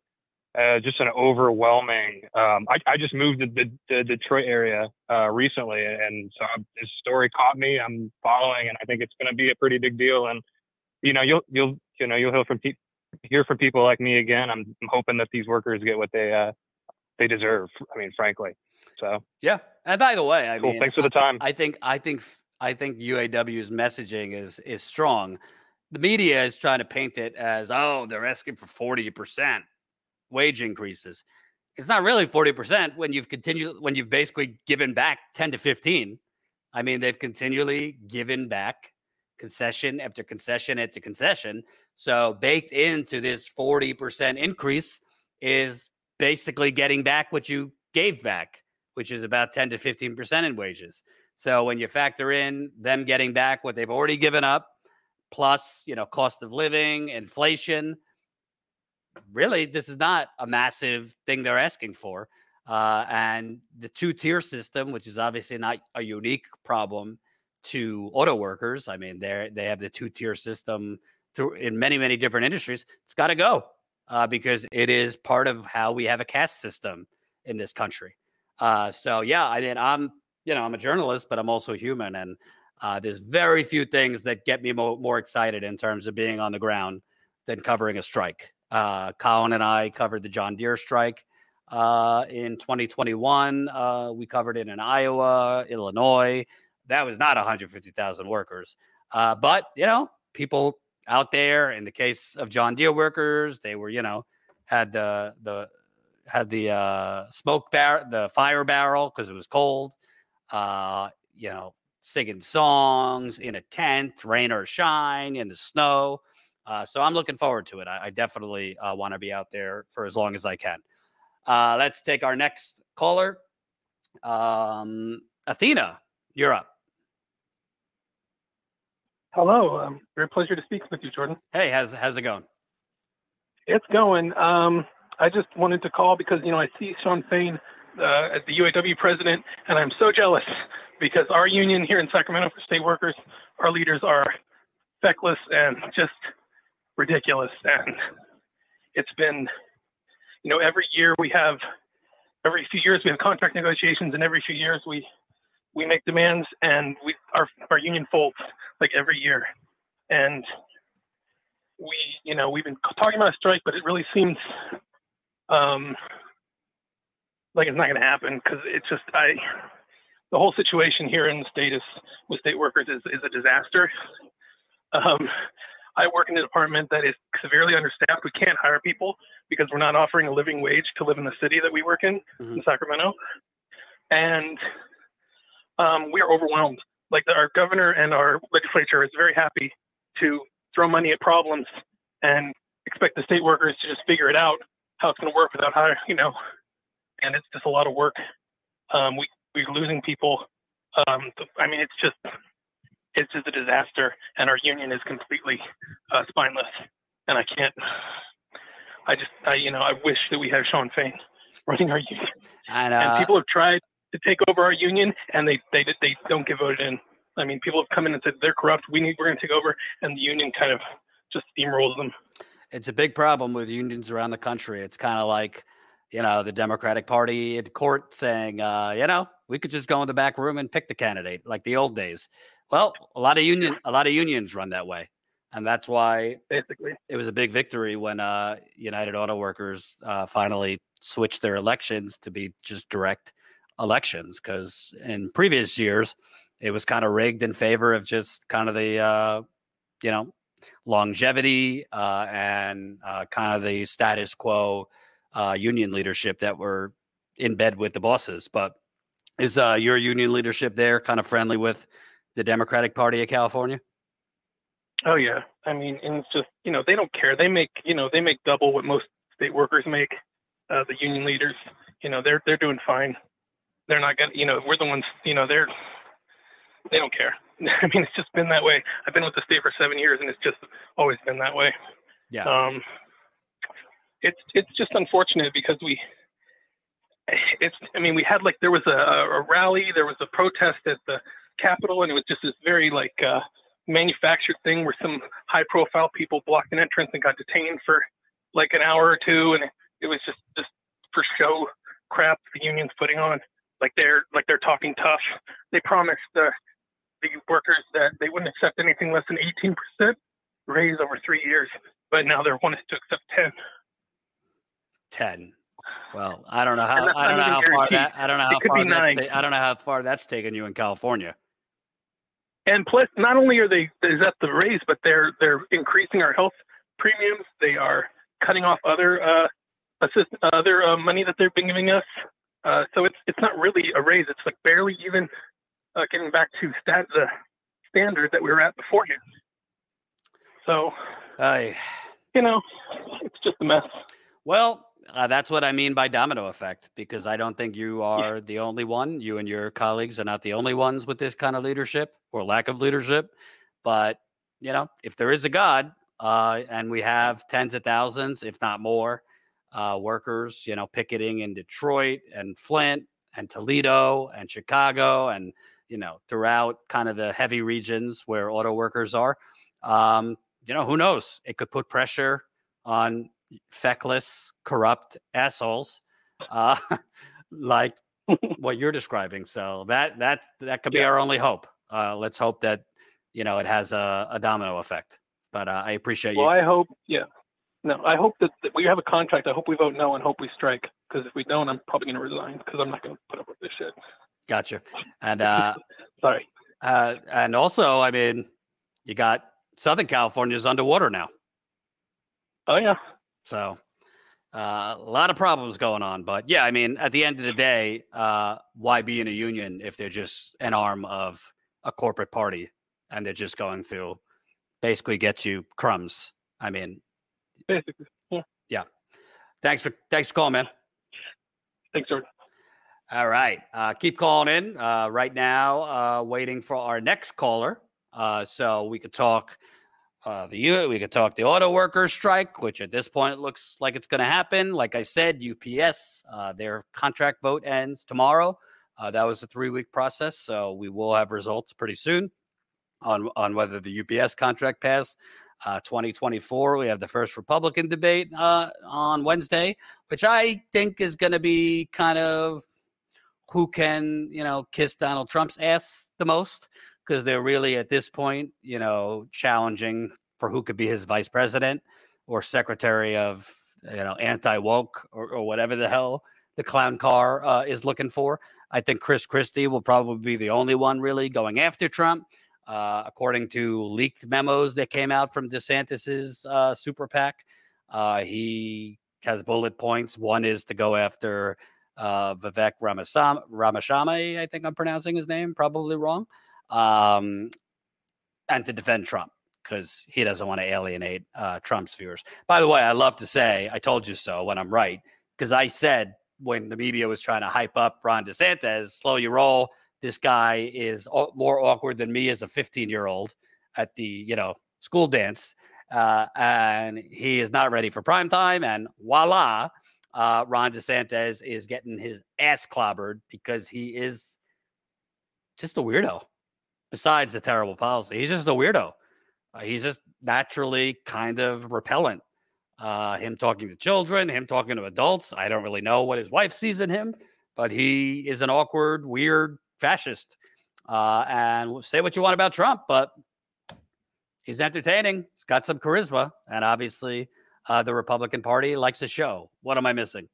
uh, just an overwhelming um, I, I, just moved to the, the detroit area uh, recently and so this story caught me i'm following and i think it's going to be a pretty big deal and you know you'll you'll you know you'll hear from pe- hear from people like me again i'm, I'm hoping that these workers get what they uh, they deserve i mean frankly so yeah and by the way i cool. mean thanks for the time i think i think I think UAW's messaging is is strong. The media is trying to paint it as, oh, they're asking for 40% wage increases. It's not really 40% when you've continued when you've basically given back 10 to 15. I mean, they've continually given back concession after concession after concession. So baked into this 40% increase is basically getting back what you gave back, which is about 10 to 15% in wages. So when you factor in them getting back what they've already given up, plus, you know, cost of living, inflation, really, this is not a massive thing they're asking for. Uh, and the two tier system, which is obviously not a unique problem to auto workers. I mean, they they have the two tier system through in many many different industries. It's got to go uh, because it is part of how we have a caste system in this country. Uh, so yeah, I mean, I'm you know I'm a journalist, but I'm also human, and uh, there's very few things that get me mo- more excited in terms of being on the ground than covering a strike. Uh, Colin and I covered the John Deere strike uh, in 2021. Uh, we covered it in Iowa, Illinois. That was not 150,000 workers, uh, but you know, people out there. In the case of John Deere workers, they were you know had the the had the uh, smoke bar the fire barrel because it was cold. Uh, you know, singing songs in a tent, rain or shine, in the snow. Uh, so I'm looking forward to it. I, I definitely uh, want to be out there for as long as I can. Uh, let's take our next caller. Um, Athena, you're up. Hello. Um, very pleasure to speak with you, Jordan. Hey, how's how's it going? It's going. Um, I just wanted to call because you know I see Shawn Fain uh, as the UAW president, and I'm so jealous because our union here in Sacramento for state workers, our leaders are feckless and just ridiculous. And it's been, you know, every year we have, every few years we have contract negotiations, and every few years we we make demands, and we our our union folds like every year, and we, you know, we've been talking about a strike, but it really seems um, like it's not going to happen because it's just I the whole situation here in the state is with state workers is, is a disaster. Um, I work in a department that is severely understaffed. We can't hire people because we're not offering a living wage to live in the city that we work in, mm-hmm. in Sacramento. And um, we are overwhelmed. Like the, our governor and our legislature is very happy to throw money at problems and expect the state workers to just figure it out how it's going to work without hiring, you know. And it's just a lot of work. Um, we we're losing people. Um, I mean, it's just it's just a disaster, and our union is completely uh, spineless. And I can't. I just, I, you know, I wish that we had Shawn Fain running our union. And, uh, and people have tried to take over our union, and they they they don't get voted in. I mean, people have come in and said they're corrupt. We need we're going to take over, and the union kind of just steamrolls them. It's a big problem with unions around the country. It's kind of like, you know, the Democratic Party in court saying, uh, you know, we could just go in the back room and pick the candidate like the old days. Well, a lot of union, a lot of unions run that way, and that's why basically it was a big victory when uh, United Auto Workers uh, finally switched their elections to be just direct elections. Because in previous years, it was kind of rigged in favor of just kind of the, uh, you know, longevity uh, and uh, kind of the status quo uh, union leadership that were in bed with the bosses. But is uh, your union leadership there kind of friendly with the Democratic Party of California? Oh yeah, I mean, and it's just you know they don't care. They make you know they make double what most state workers make. Uh, the union leaders, you know, they're they're doing fine. They're not gonna, you know, we're the ones, you know, they're they don't care. I mean, it's just been that way. I've been with the state for seven years, and it's just always been that way. Yeah. Um, it's it's just unfortunate because we it's I mean we had like there was a, a rally, there was a protest at the Capitol, and it was just this very like uh, manufactured thing where some high profile people blocked an entrance and got detained for like an hour or two, and it was just just for show crap the union's putting on. Like they're like they're talking tough. They promised the the workers that they wouldn't accept anything less than 18% raise over three years, but now they're wanting to accept 10. 10. Well, I don't know how I don't know how far that I don't know how far that's ta- I don't know how far that's taken you in California. And plus, not only are they is that the raise, but they're they're increasing our health premiums. They are cutting off other uh, assist other uh, money that they've been giving us. Uh, so it's it's not really a raise. It's like barely even uh, getting back to stat the standard that we were at beforehand. So, I, you know, it's just a mess. Well, uh, that's what I mean by domino effect, because I don't think you are the only one. You and your colleagues are not the only ones with this kind of leadership or lack of leadership. But, you know, if there is a God uh, and we have tens of thousands, if not more, uh, workers, you know, picketing in Detroit and Flint and Toledo and Chicago and, you know, throughout kind of the heavy regions where auto workers are, um, you know, who knows? It could put pressure on feckless, corrupt assholes, uh, like what you're describing. So that that that could be Yeah. our only hope. Uh, let's hope that you know it has a, a domino effect. But uh, I appreciate Well, you. Well, I hope, yeah. No, I hope that, that we have a contract. I hope we vote no and hope we strike. Because if we don't, I'm probably going to resign because I'm not going to put up with this shit. Gotcha. And uh, Sorry. uh, and also, I mean, you got Southern California's underwater now. Oh yeah. So uh, a lot of problems going on. But yeah, I mean, at the end of the day, uh, why be in a union if they're just an arm of a corporate party and they're just going through basically get you crumbs? I mean, Basically. Yeah. yeah. Thanks for thanks for calling, man. Thanks, Jordan. All right. Uh, keep calling in. Uh, right now, uh, waiting for our next caller. Uh, so we could talk uh, the we could talk the auto workers strike, which at this point looks like it's going to happen. Like I said, UPS, uh, their contract vote ends tomorrow. Uh, that was a three week process, so we will have results pretty soon on on whether the UPS contract passed. Uh, 2024, we have the first Republican debate uh, on Wednesday, which I think is going to be kind of who can you know kiss Donald Trump's ass the most because they're really at this point you know challenging for who could be his vice president or secretary of you know anti woke or, or whatever the hell the clown car uh, is looking for. I think Chris Christie will probably be the only one really going after Trump. Uh, according to leaked memos that came out from DeSantis's uh, super PAC, uh, he has bullet points. One is to go after uh, Vivek Ramasam- Ramaswamy, I think I'm pronouncing his name probably wrong, um, and to defend Trump because he doesn't want to alienate uh, Trump's viewers. By the way, I love to say I told you so when I'm right because I said when the media was trying to hype up Ron DeSantis, slow your roll. This guy is au- more awkward than me as a 15 year old at the you know school dance, uh, and he is not ready for prime time. And voila, uh, Ron DeSantis is getting his ass clobbered because he is just a weirdo. Besides the terrible policy, he's just a weirdo. Uh, he's just naturally kind of repellent. Uh, him talking to children, him talking to adults. I don't really know what his wife sees in him, but he is an awkward, weird fascist. Uh, and say what you want about Trump, but he's entertaining. He's got some charisma, and obviously, uh, the Republican Party likes a show. What am I missing?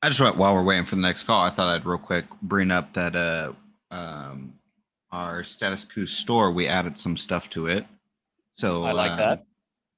I just went while we're waiting for the next call. I thought I'd real quick bring up that uh um our Status Coup store we added some stuff to it. So I like um, that.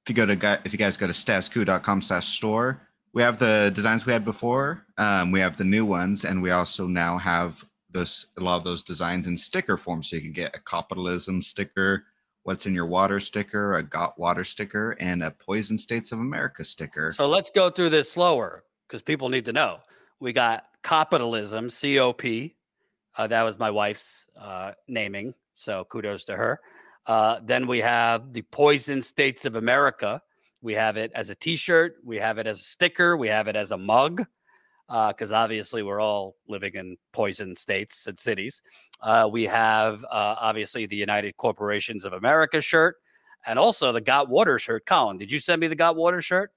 If you go to if you guys go to statuscoup.com slash store, we have the designs we had before. Um, we have the new ones, and we also now have those a lot of those designs in sticker form, so you can get a capitalism sticker, what's in your water sticker, a got water sticker, and a poison states of America sticker. So let's go through this slower because people need to know. We got capitalism, COP. Uh, that was my wife's uh, naming. So kudos to her. Uh, then we have the Poison States of America. We have it as a t shirt, we have it as a sticker, we have it as a mug. Because obviously, we're all living in poison states and cities. Uh, we have uh, obviously the United Corporations of America shirt and also the Got Water shirt. Colin, did you send me the Got Water shirt?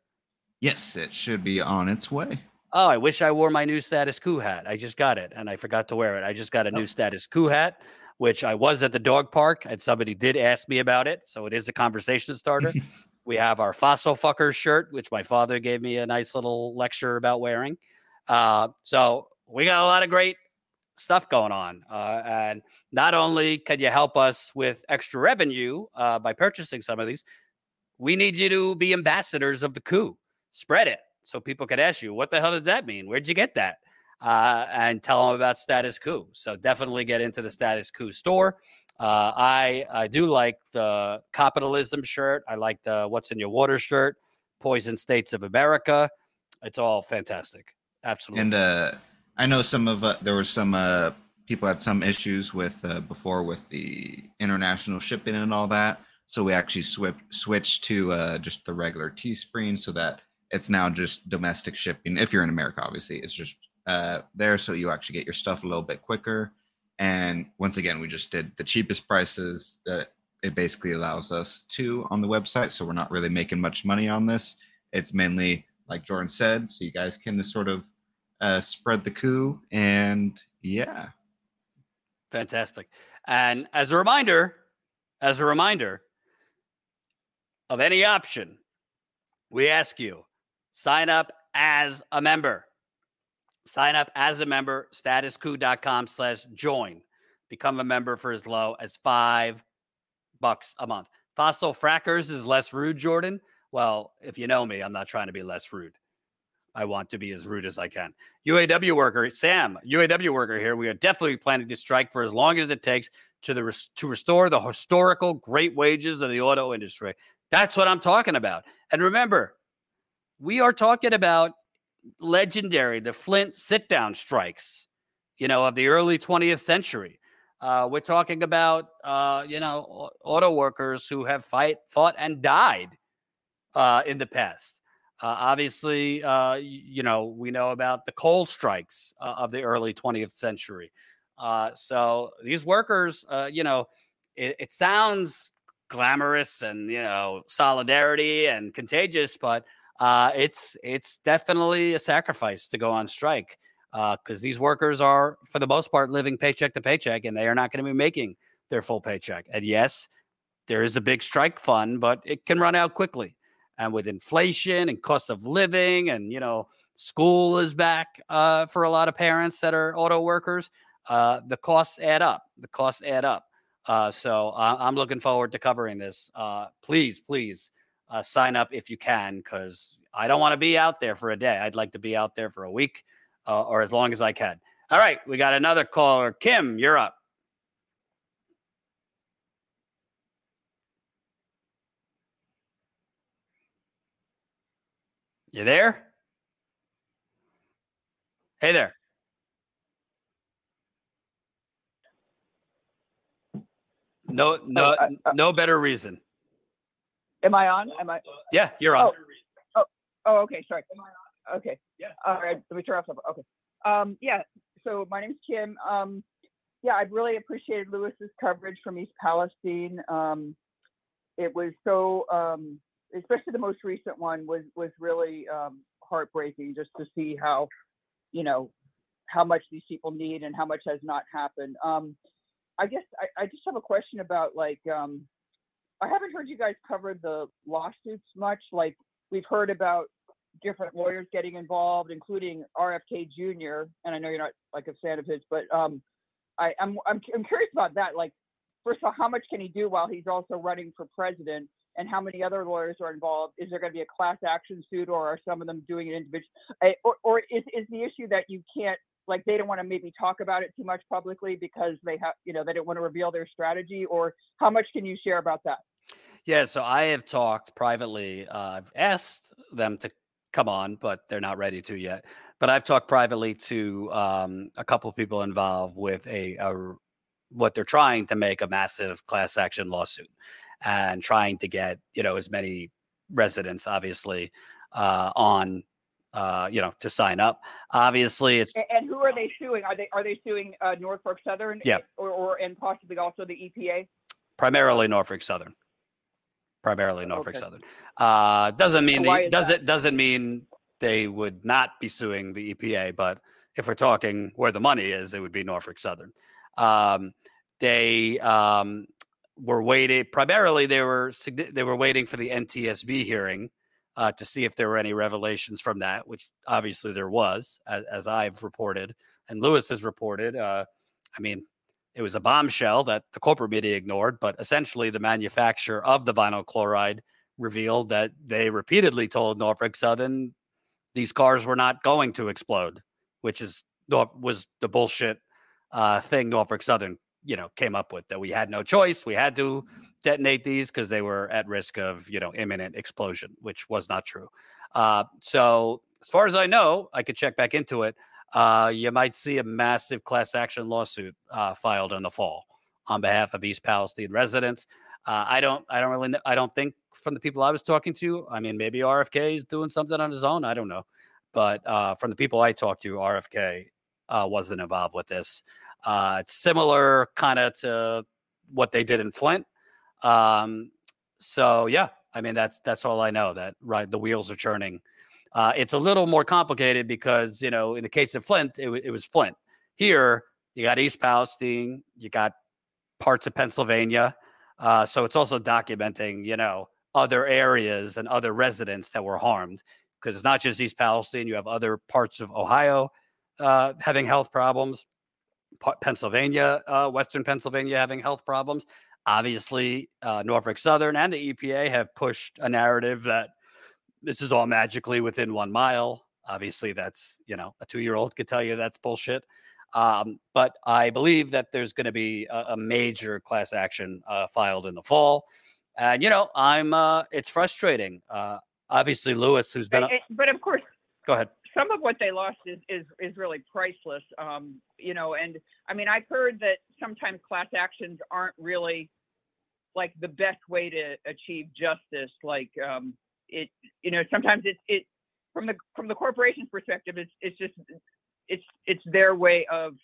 Yes, it should be on its way. Oh, I wish I wore my new Status Coup hat. I just got it and I forgot to wear it. I just got a new Status Coup hat, which I was at the dog park and somebody did ask me about it. So it is a conversation starter. we have our fossil fucker shirt, which my father gave me a nice little lecture about wearing. Uh, so we got a lot of great stuff going on. Uh, and not only can you help us with extra revenue uh, by purchasing some of these, we need you to be ambassadors of the coup. Spread it so people could ask you, what the hell does that mean? Where'd you get that? uh, and tell them about Status Coup. So definitely get into the Status Coup store. Uh, I I do like the capitalism shirt. I like the What's in Your Water shirt. Poison States of America. It's all fantastic. Absolutely. And uh, I know some of uh, there were some uh, people had some issues with uh, before with the international shipping and all that. So we actually sw- switched to uh, just the regular Teespring so that it's now just domestic shipping. If you're in America, obviously, it's just uh, there, so you actually get your stuff a little bit quicker. And once again, we just did the cheapest prices that it basically allows us to on the website. So we're not really making much money on this. It's mainly like Jordan said, so you guys can just sort of uh, spread the coup. And yeah, fantastic. And as a reminder, as a reminder of any option, we ask you sign up as a member. Sign up as a member, statuscoup.com slash join. Become a member for as low as five bucks a month. Fossil Frackers is less rude, Jordan. Well, if you know me, I'm not trying to be less rude. I want to be as rude as I can. UAW worker, Sam, UAW worker here. We are definitely planning to strike for as long as it takes to the to restore the historical great wages of the auto industry. That's what I'm talking about. And remember, we are talking about legendary, the Flint sit down strikes, you know, of the early 20th century. Uh, we're talking about, uh, you know, auto workers who have fight, fought and died uh, in the past. Uh, obviously, uh, you know, we know about the coal strikes uh, of the early 20th century. so these workers, you know, it, it sounds glamorous and, you know, solidarity and contagious, but uh, it's it's definitely a sacrifice to go on strike because uh, these workers are, for the most part, living paycheck to paycheck, and they are not going to be making their full paycheck. And yes, there is a big strike fund, but it can run out quickly. And with inflation and cost of living, and you know, school is back uh, for a lot of parents that are auto workers. Uh, the costs add up. The costs add up. Uh, so uh, I'm looking forward to covering this. Uh, please, please uh, sign up if you can, because I don't want to be out there for a day. I'd like to be out there for a week uh, or as long as I can. All right, we got another caller. Kim, you're up. You there? Hey there. No, no, no better reason. Am I on? Am I? Yeah, you're on. Oh, oh, oh okay. Sorry. Okay. Yeah. All right. Let me turn off. Something. Okay. Um, yeah. So my name's Kim. Um, yeah, I've really appreciated Lewis's coverage from East Palestine. Um, it was so, um, especially the most recent one was was really um, heartbreaking just to see how, you know, how much these people need and how much has not happened. Um, I guess I, I just have a question about like um, I haven't heard you guys cover the lawsuits much. Like we've heard about different lawyers getting involved, including RFK Jr. And I know you're not like a fan of his, but um, I, I'm, I'm I'm curious about that. Like, first of all, how much can he do while he's also running for president? And how many other lawyers are involved? Is there going to be a class action suit, or are some of them doing it individually? Or, or is, is the issue that you can't like they don't want to maybe talk about it too much publicly because they have you know they don't want to reveal their strategy or how much can you share about that? Yeah so i have talked privately uh, i've asked them to come on but they're not ready to yet but i've talked privately to um, a couple people involved with a, a what they're trying to make a massive class action lawsuit and trying to get you know as many residents obviously uh, on uh, you know, to sign up. Obviously, it's and, who are they suing? Are they are they suing uh, Norfolk Southern? Yeah, or, or and possibly also the EPA. Primarily Norfolk Southern. Primarily Norfolk okay. Southern. Uh, doesn't mean the, does it doesn't mean they would not be suing the EPA, but if we're talking where the money is, it would be Norfolk Southern. Um, they um, were waiting. Primarily, they were they were waiting for the NTSB hearing uh, to see if there were any revelations from that, which obviously there was, as, as I've reported and Lewis has reported. Uh, I mean, it was a bombshell that the corporate media ignored, but essentially the manufacturer of the vinyl chloride revealed that they repeatedly told Norfolk Southern these cars were not going to explode, which is was the bullshit uh, thing Norfolk Southern, you know, came up with that we had no choice. We had to detonate these because they were at risk of, you know, imminent explosion, which was not true. Uh, so as far as I know, I could check back into it. Uh, you might see a massive class action lawsuit uh, filed in the fall on behalf of East Palestine residents. Uh, I don't, I don't really, I don't think from the people I was talking to. I mean, maybe RFK is doing something on his own. I don't know, but uh, from the people I talked to, RFK uh, wasn't involved with this. Uh, it's similar kind of to what they did in Flint. Um, so yeah, I mean that's that's all I know. That right, the wheels are churning. Uh, it's a little more complicated because you know in the case of Flint, it, wa- it was Flint. Here you got East Palestine, you got parts of Pennsylvania. Uh, so it's also documenting, you know, other areas and other residents that were harmed because it's not just East Palestine. You have other parts of Ohio uh, having health problems, Pennsylvania, uh, Western Pennsylvania having health problems. Obviously, uh, Norfolk Southern and the EPA have pushed a narrative that this is all magically within one mile. Obviously, that's, you know, a two year old could tell you that's bullshit. Um, but I believe that there's going to be a, a major class action uh, filed in the fall. And, you know, I'm, uh, it's frustrating. Uh, obviously, Lewis, who's been, eh, But of course, go ahead. Some of what they lost is is is really priceless. Um, you know, and I mean, I've heard that sometimes class actions aren't really like the best way to achieve justice. Like, um, it, you know, sometimes it's it from the from the corporation's perspective, it's it's just it's it's their way of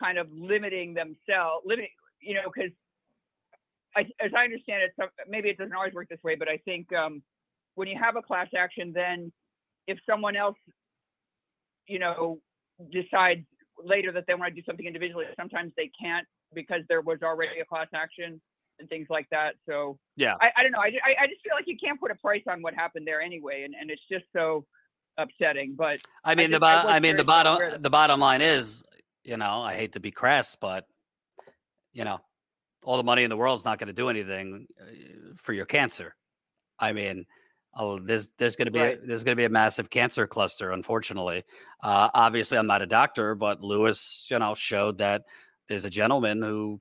kind of limiting themselves, limiting, you know, because as I understand it, some, maybe it doesn't always work this way, but I think um, when you have a class action, then if someone else, you know, decides later that they want to do something individually, sometimes they can't because there was already a class action and things like that. So Yeah. I, I don't know. I, I I just feel like you can't put a price on what happened there anyway, and, and it's just so upsetting. But I mean, the just- bo- was I mean, the bottom the bottom line is, you know, I hate to be crass, but you know, all the money in the world is not going to do anything uh, for your cancer. I mean, oh, there's there's going to be a, there's going to be a massive cancer cluster. Unfortunately, uh, obviously, I'm not a doctor, but Lewis, you know, showed that there's a gentleman who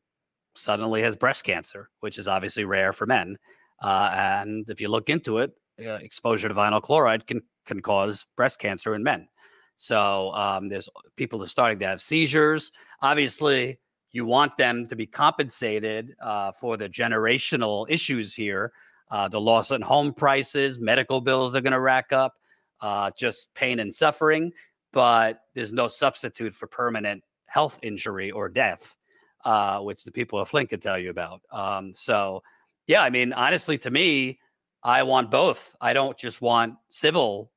suddenly has breast cancer, which is obviously rare for men. Uh, and if you look into it, uh, exposure to vinyl chloride can can cause breast cancer in men. So um, there's people are starting to have seizures. Obviously, you want them to be compensated uh, for the generational issues here. Uh, the loss in home prices, medical bills are going to rack up, uh, just pain and suffering. But there's no substitute for permanent health injury or death, uh, which the people of Flint could tell you about. Um, so, yeah, I mean, honestly, to me, I want both. I don't just want civil.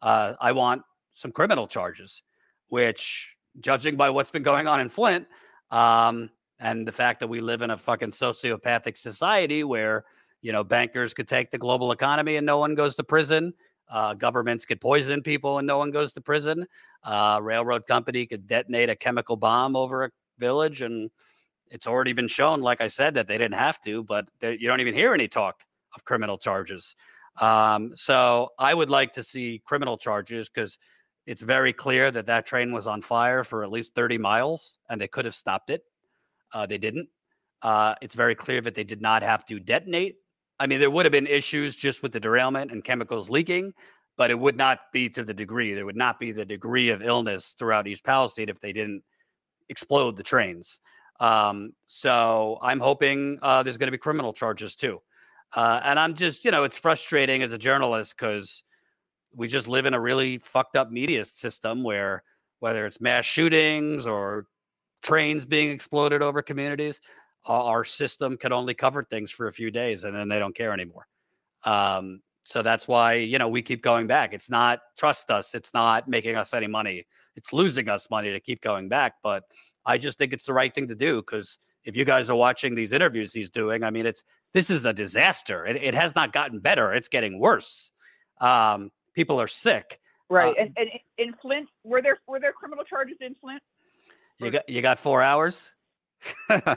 Uh, I want some criminal charges, which, judging by what's been going on in Flint, um, and the fact that we live in a fucking sociopathic society where you know bankers could take the global economy and no one goes to prison, uh, governments could poison people and no one goes to prison, uh, railroad company could detonate a chemical bomb over a village and it's already been shown, like I said, that they didn't have to, but there- you don't even hear any talk of criminal charges. Um, so I would like to see criminal charges because it's very clear that that train was on fire for at least 30 miles and they could have stopped it. Uh, they didn't. Uh, it's very clear that they did not have to detonate. I mean, there would have been issues just with the derailment and chemicals leaking, but it would not be to the degree. There would not be the degree of illness throughout East Palestine if they didn't explode the trains. Um, so I'm hoping uh, there's going to be criminal charges too. Uh, and I'm just, you know, it's frustrating as a journalist because we just live in a really fucked up media system where whether it's mass shootings or trains being exploded over communities, our system can only cover things for a few days and then they don't care anymore. Um, so that's why, you know, we keep going back. It's not trust us, it's not making us any money, it's losing us money to keep going back. But I just think it's the right thing to do because if you guys are watching these interviews he's doing, I mean, it's this is a disaster. It, it has not gotten better, it's getting worse. Um, people are sick. Right. And, and in Flint, were there were there criminal charges in Flint? You got you got four hours. uh,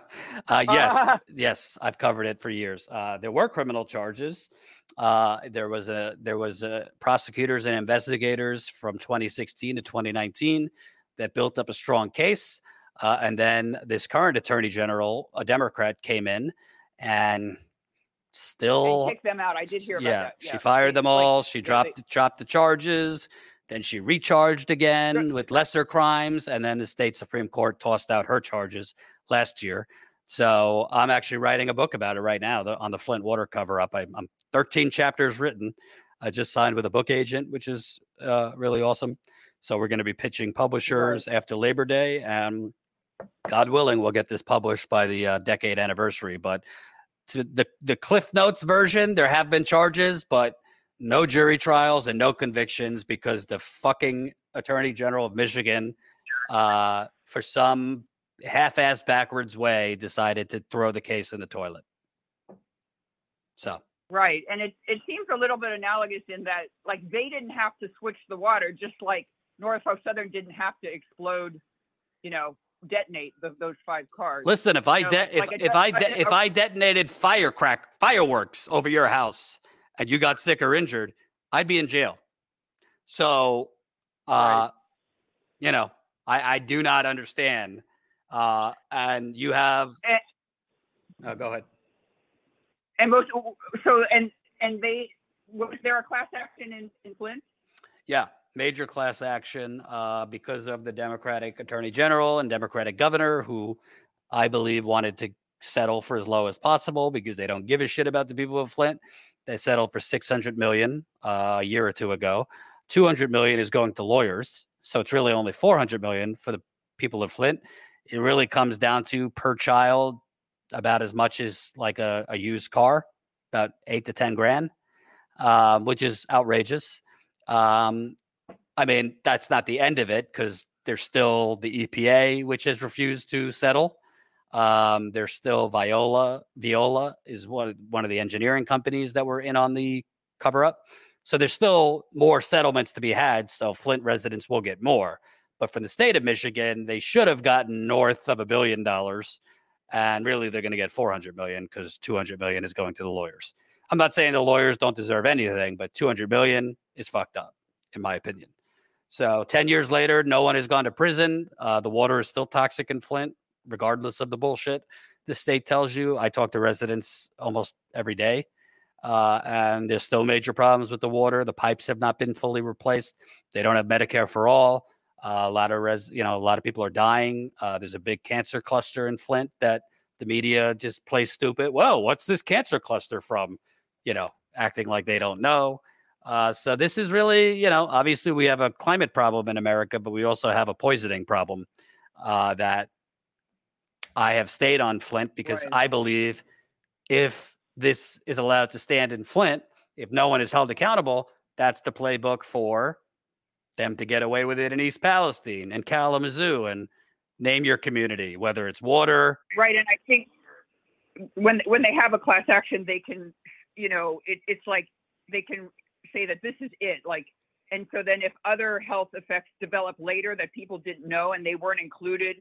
yes, yes, I've covered it for years. Uh, there were criminal charges. Uh, there was a there was a prosecutors and investigators from 2016 to 2019 that built up a strong case. Uh, and then this current attorney general, a Democrat, came in and still And kick them out. I did hear about yeah, that. she fired them all. she dropped dropped the charges. Then she recharged again with lesser crimes, and then the state supreme court tossed out her charges last year. So I'm actually writing a book about it right now the, on the Flint water cover up. I'm, I'm 13 chapters written. I just signed with a book agent, which is uh, really awesome. So we're going to be pitching publishers after Labor Day, and God willing, we'll get this published by the uh, decade anniversary. But to the the Cliff Notes version, there have been charges, but no jury trials and no convictions because the fucking Attorney General of Michigan, uh, for some half-assed backwards way, decided to throw the case in the toilet. So Right. And it, it seems a little bit analogous in that, like, they didn't have to switch the water, just like Norfolk Southern didn't have to explode, you know, detonate the, those five cars. listen, if I You know, if, like if de- I de- de- if I detonated firecrack fireworks over your house and you got sick or injured, I'd be in jail. So, uh, you know, I, I do not understand. Uh, and you have. Eh. Oh, go ahead. and most, so, and, and they, was there a class action in, in Flint? Yeah, major class action uh, because of the Democratic Attorney General and Democratic Governor, who I believe wanted to settle for as low as possible because they don't give a shit about the people of Flint. They settled for 600 million uh, a year or two ago. 200 million is going to lawyers, so it's really only 400 million for the people of Flint. It really comes down to per child about as much as like a, a used car, about eight to 10 grand, um, which is outrageous. Um, I mean, that's not the end of it because there's still the EPA, which has refused to settle. Um, there's still Veolia. Veolia is one one of the engineering companies that were in on the cover up. So there's still more settlements to be had. So Flint residents will get more. But from the state of Michigan, they should have gotten north of a billion dollars, and really they're going to get 400 million because 200 million is going to the lawyers. I'm not saying the lawyers don't deserve anything, but 200 million is fucked up, in my opinion. So 10 years later, no one has gone to prison. Uh, the water is still toxic in Flint, regardless of the bullshit the state tells you. I talk to residents almost every day, uh, and there's still major problems with the water. The pipes have not been fully replaced. They don't have Medicare for all. Uh, a lot of res, you know, a lot of people are dying. Uh, there's a big cancer cluster in Flint that the media just plays stupid. Whoa, what's this cancer cluster from? You know, acting like they don't know. Uh, so this is really, you know, obviously we have a climate problem in America, but we also have a poisoning problem uh, that I have stayed on Flint because I believe if this is allowed to stand in Flint, if no one is held accountable, that's the playbook for them to get away with it in East Palestine and Kalamazoo and name your community, whether it's water. Right. And I think when, when they have a class action, they can, you know, it, it's like they can say that this is it. Like, and so then if other health effects develop later that people didn't know and they weren't included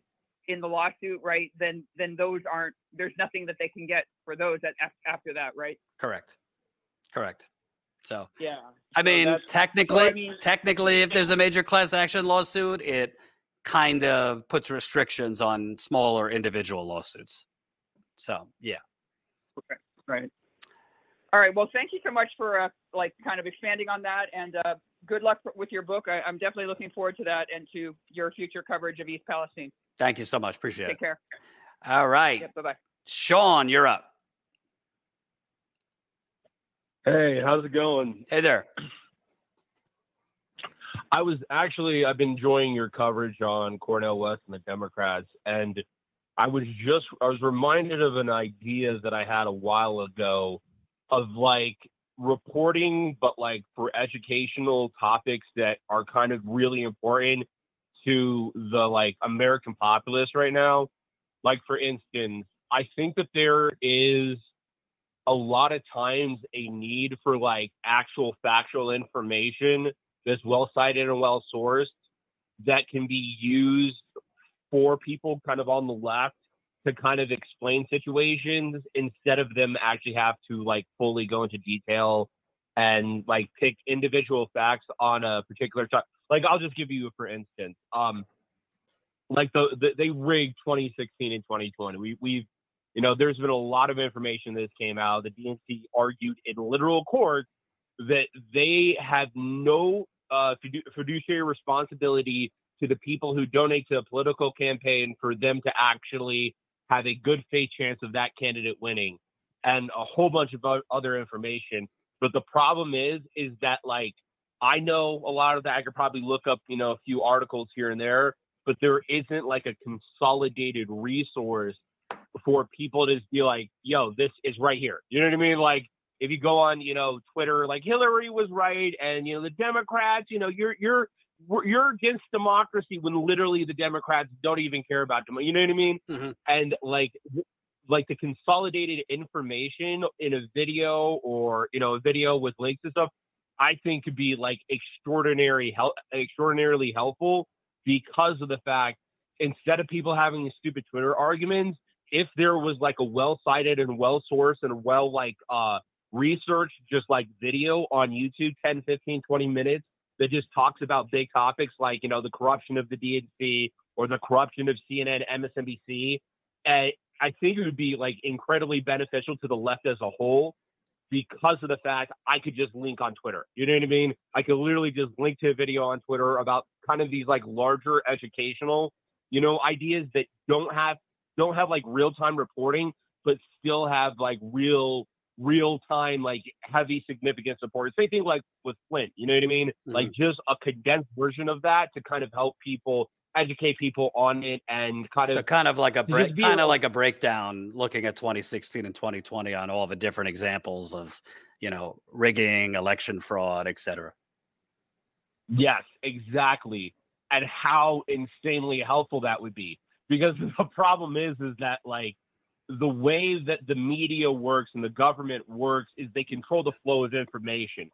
in the lawsuit, right? Then, then those aren't, there's nothing that they can get for those at, af- after that, right? Correct. Correct. So, Yeah. I So mean, technically, I mean- technically, if there's a major class action lawsuit, it kind of puts restrictions on smaller individual lawsuits. So, yeah. Okay. Right. All right. Well, thank you so much for uh, like kind of expanding on that, and uh, good luck with your book. I, I'm definitely looking forward to that and to your future coverage of East Palestine. Thank you so much. Appreciate Take it. Take care. All right. Yep, bye bye. Sean, you're up. Hey, how's it going? Hey there. I was actually I've been enjoying your coverage on Cornel West and the Democrats, and I was just I was reminded of an idea that I had a while ago of like reporting, but like for educational topics that are kind of really important to the like American populace right now. Like for instance, I think that there is a lot of times a need for like actual factual information that's well cited and well sourced that can be used for people kind of on the left to kind of explain situations instead of them actually have to like fully go into detail and like pick individual facts on a particular. Like I'll just give you for instance, um, like the, the they rigged 2016 and 2020. We we've you know there's been a lot of information that came out. The DNC argued in literal court that they have no uh, fiduciary responsibility to the people who donate to a political campaign for them to actually have a good faith chance of that candidate winning and a whole bunch of other information. But the problem is, is that like I know a lot of that. I could probably look up, you know, a few articles here and there, but there isn't like a consolidated resource for people to be like, yo, this is right here. You know what I mean? Like if you go on, you know, Twitter, like Hillary was right, and you know the Democrats, you know, you're you're you're against democracy when literally the Democrats don't even care about them. You know what I mean? Mm-hmm. And like like the consolidated information in a video or you know a video with links and stuff, I think could be like extraordinary help extraordinarily helpful because of the fact instead of people having these stupid Twitter arguments, if there was like a well cited and well sourced and well like uh research just like video on YouTube 10, 15, 20 minutes that just talks about big topics like, you know, the corruption of the DNC or the corruption of CNN, MSNBC. And I think it would be like incredibly beneficial to the left as a whole because of the fact I could just link on Twitter. You know what I mean? I could literally just link to a video on Twitter about kind of these like larger educational, you know, ideas that don't have don't have like real time reporting, but still have like real real time, like heavy, significant support. Same thing like with Flint, you know what I mean? Mm-hmm. Like just a condensed version of that to kind of help people educate people on it and kind so of kind of like a break, kind of like a breakdown looking at 2016 and 2020 on all the different examples of you know rigging election fraud etc yes exactly. And how insanely helpful that would be. Because the problem is is that like the way that the media works and the government works is they control the flow of information.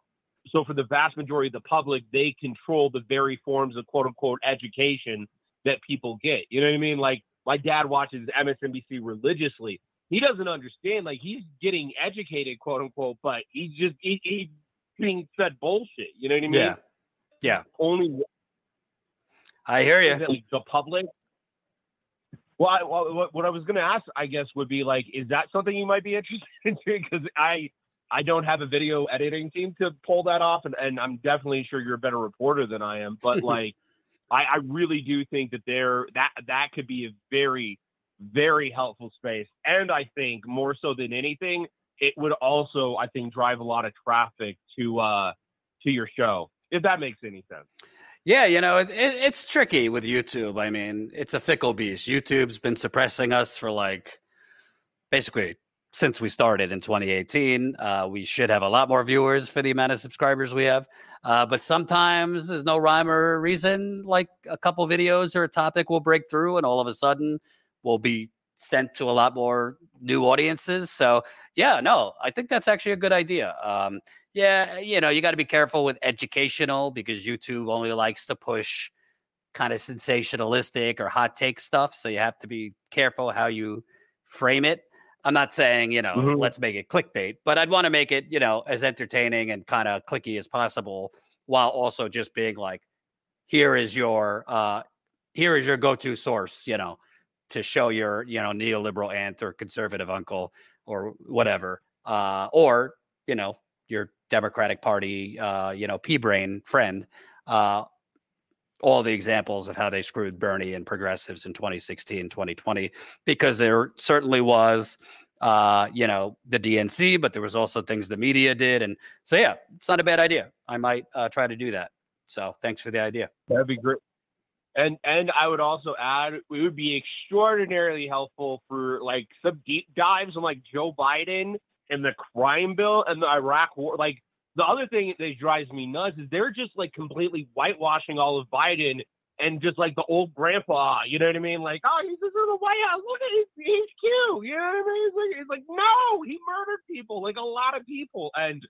So for the vast majority of the public, they control the very forms of quote unquote education that people get. You know what I mean? Like my dad watches MSNBC religiously. He doesn't understand. Like he's getting educated, quote unquote, but he's just he, he's being fed bullshit. You know what I mean? Yeah. Yeah. Only. I hear you. Like the public well, I, well, what I was going to ask, I guess, would be like, is that something you might be interested in? Because I, I don't have a video editing team to pull that off, and, and I'm definitely sure you're a better reporter than I am. But like, I, I really do think that there that that could be a very, very helpful space, and I think more so than anything, it would also, I think, drive a lot of traffic to uh to your show, if that makes any sense. Yeah, you know, it, it, it's tricky with YouTube. I mean, it's a fickle beast. YouTube's been suppressing us for like basically since we started in 2018. Uh, we should have a lot more viewers for the amount of subscribers we have. Uh, but sometimes there's no rhyme or reason. Like a couple videos or a topic will break through, and all of a sudden we'll be sent to a lot more new audiences. So, yeah, no, I think that's actually a good idea. Um, yeah, you know, you got to be careful with educational because YouTube only likes to push kind of sensationalistic or hot take stuff. So you have to be careful how you frame it. I'm not saying, you know, mm-hmm. let's make it clickbait, but I'd want to make it, you know, as entertaining and kind of clicky as possible while also just being like, here is your uh here is your go-to source, you know, to show your, you know, neoliberal aunt or conservative uncle or whatever. Uh or, you know, your Democratic Party, uh, you know, P brain friend, uh, all the examples of how they screwed Bernie and progressives in 2016, 2020, because there certainly was, uh, you know, the DNC, but there was also things the media did. And so, yeah, it's not a bad idea. I might uh, try to do that. So thanks for the idea. That'd be great. And and I would also add it would be extraordinarily helpful for like some deep dives on like Joe Biden and the crime bill and the Iraq war. Like the other thing that drives me nuts is they're just like completely whitewashing all of Biden and just like the old grandpa, you know what I mean? Like, oh, he's just in the White House. Look at his cute. You know what I mean? It's like, it's like, no, he murdered people, like a lot of people. And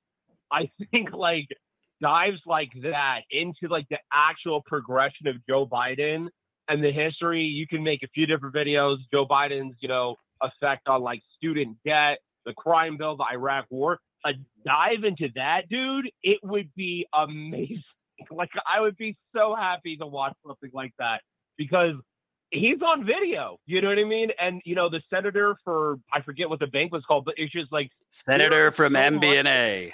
I think like dives like that into like the actual progression of Joe Biden and the history. You can make a few different videos. Joe Biden's, you know, effect on like student debt, the crime bill, the Iraq war, a dive into that, dude, it would be amazing. Like I would be so happy to watch something like that because he's on video. You know what I mean? And you know, the senator for I forget what the bank was called, but it's just like Senator from so much- MBNA.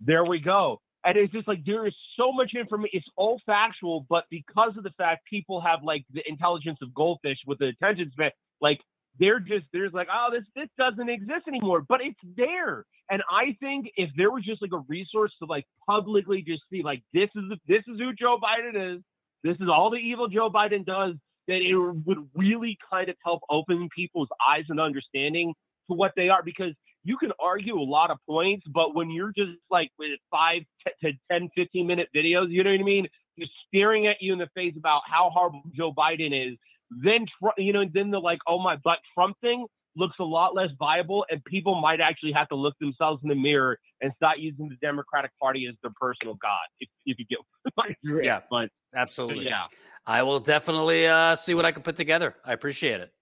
There we go. And it's just like there is so much information. It's all factual, but because of the fact people have like the intelligence of goldfish with the attention span, like they're just there's like, oh, this this doesn't exist anymore, but it's there. And I think if there was just like a resource to like publicly just see like this is this is who Joe Biden is, this is all the evil Joe Biden does, that it would really kind of help open people's eyes and understanding to what they are because you can argue a lot of points, but when you're just like with five to 10, 15 minute videos, you know what I mean? Just staring at you in the face about how horrible Joe Biden is, then, you know, then the like, oh my, but Trump thing looks a lot less viable and people might actually have to look themselves in the mirror and start using the Democratic Party as their personal God, if, if you get my drift. Yeah, But absolutely. yeah. I will definitely uh, see what I can put together. I appreciate it.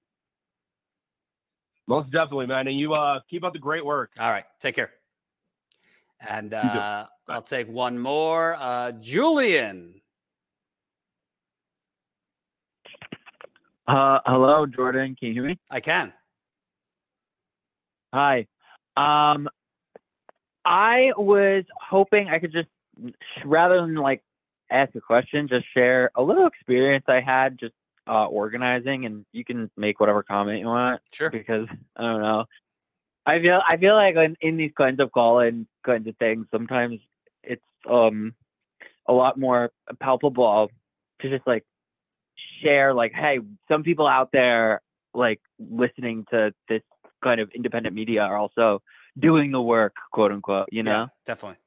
Most definitely, man. And you uh keep up the great work. All right. Take care. And uh, I'll take one more. Uh, Julian. Uh, hello, Jordan. Can you hear me? I can. Hi. Um, I was hoping I could just, rather than like ask a question, just share a little experience I had just uh, organizing, and you can make whatever comment you want. Sure. Because I don't know. I feel I feel like in, in these kinds of call and kinds of things, sometimes it's um a lot more palpable to just like share like, hey, some people out there like listening to this kind of independent media are also doing the work, quote unquote, you know? Yeah, definitely.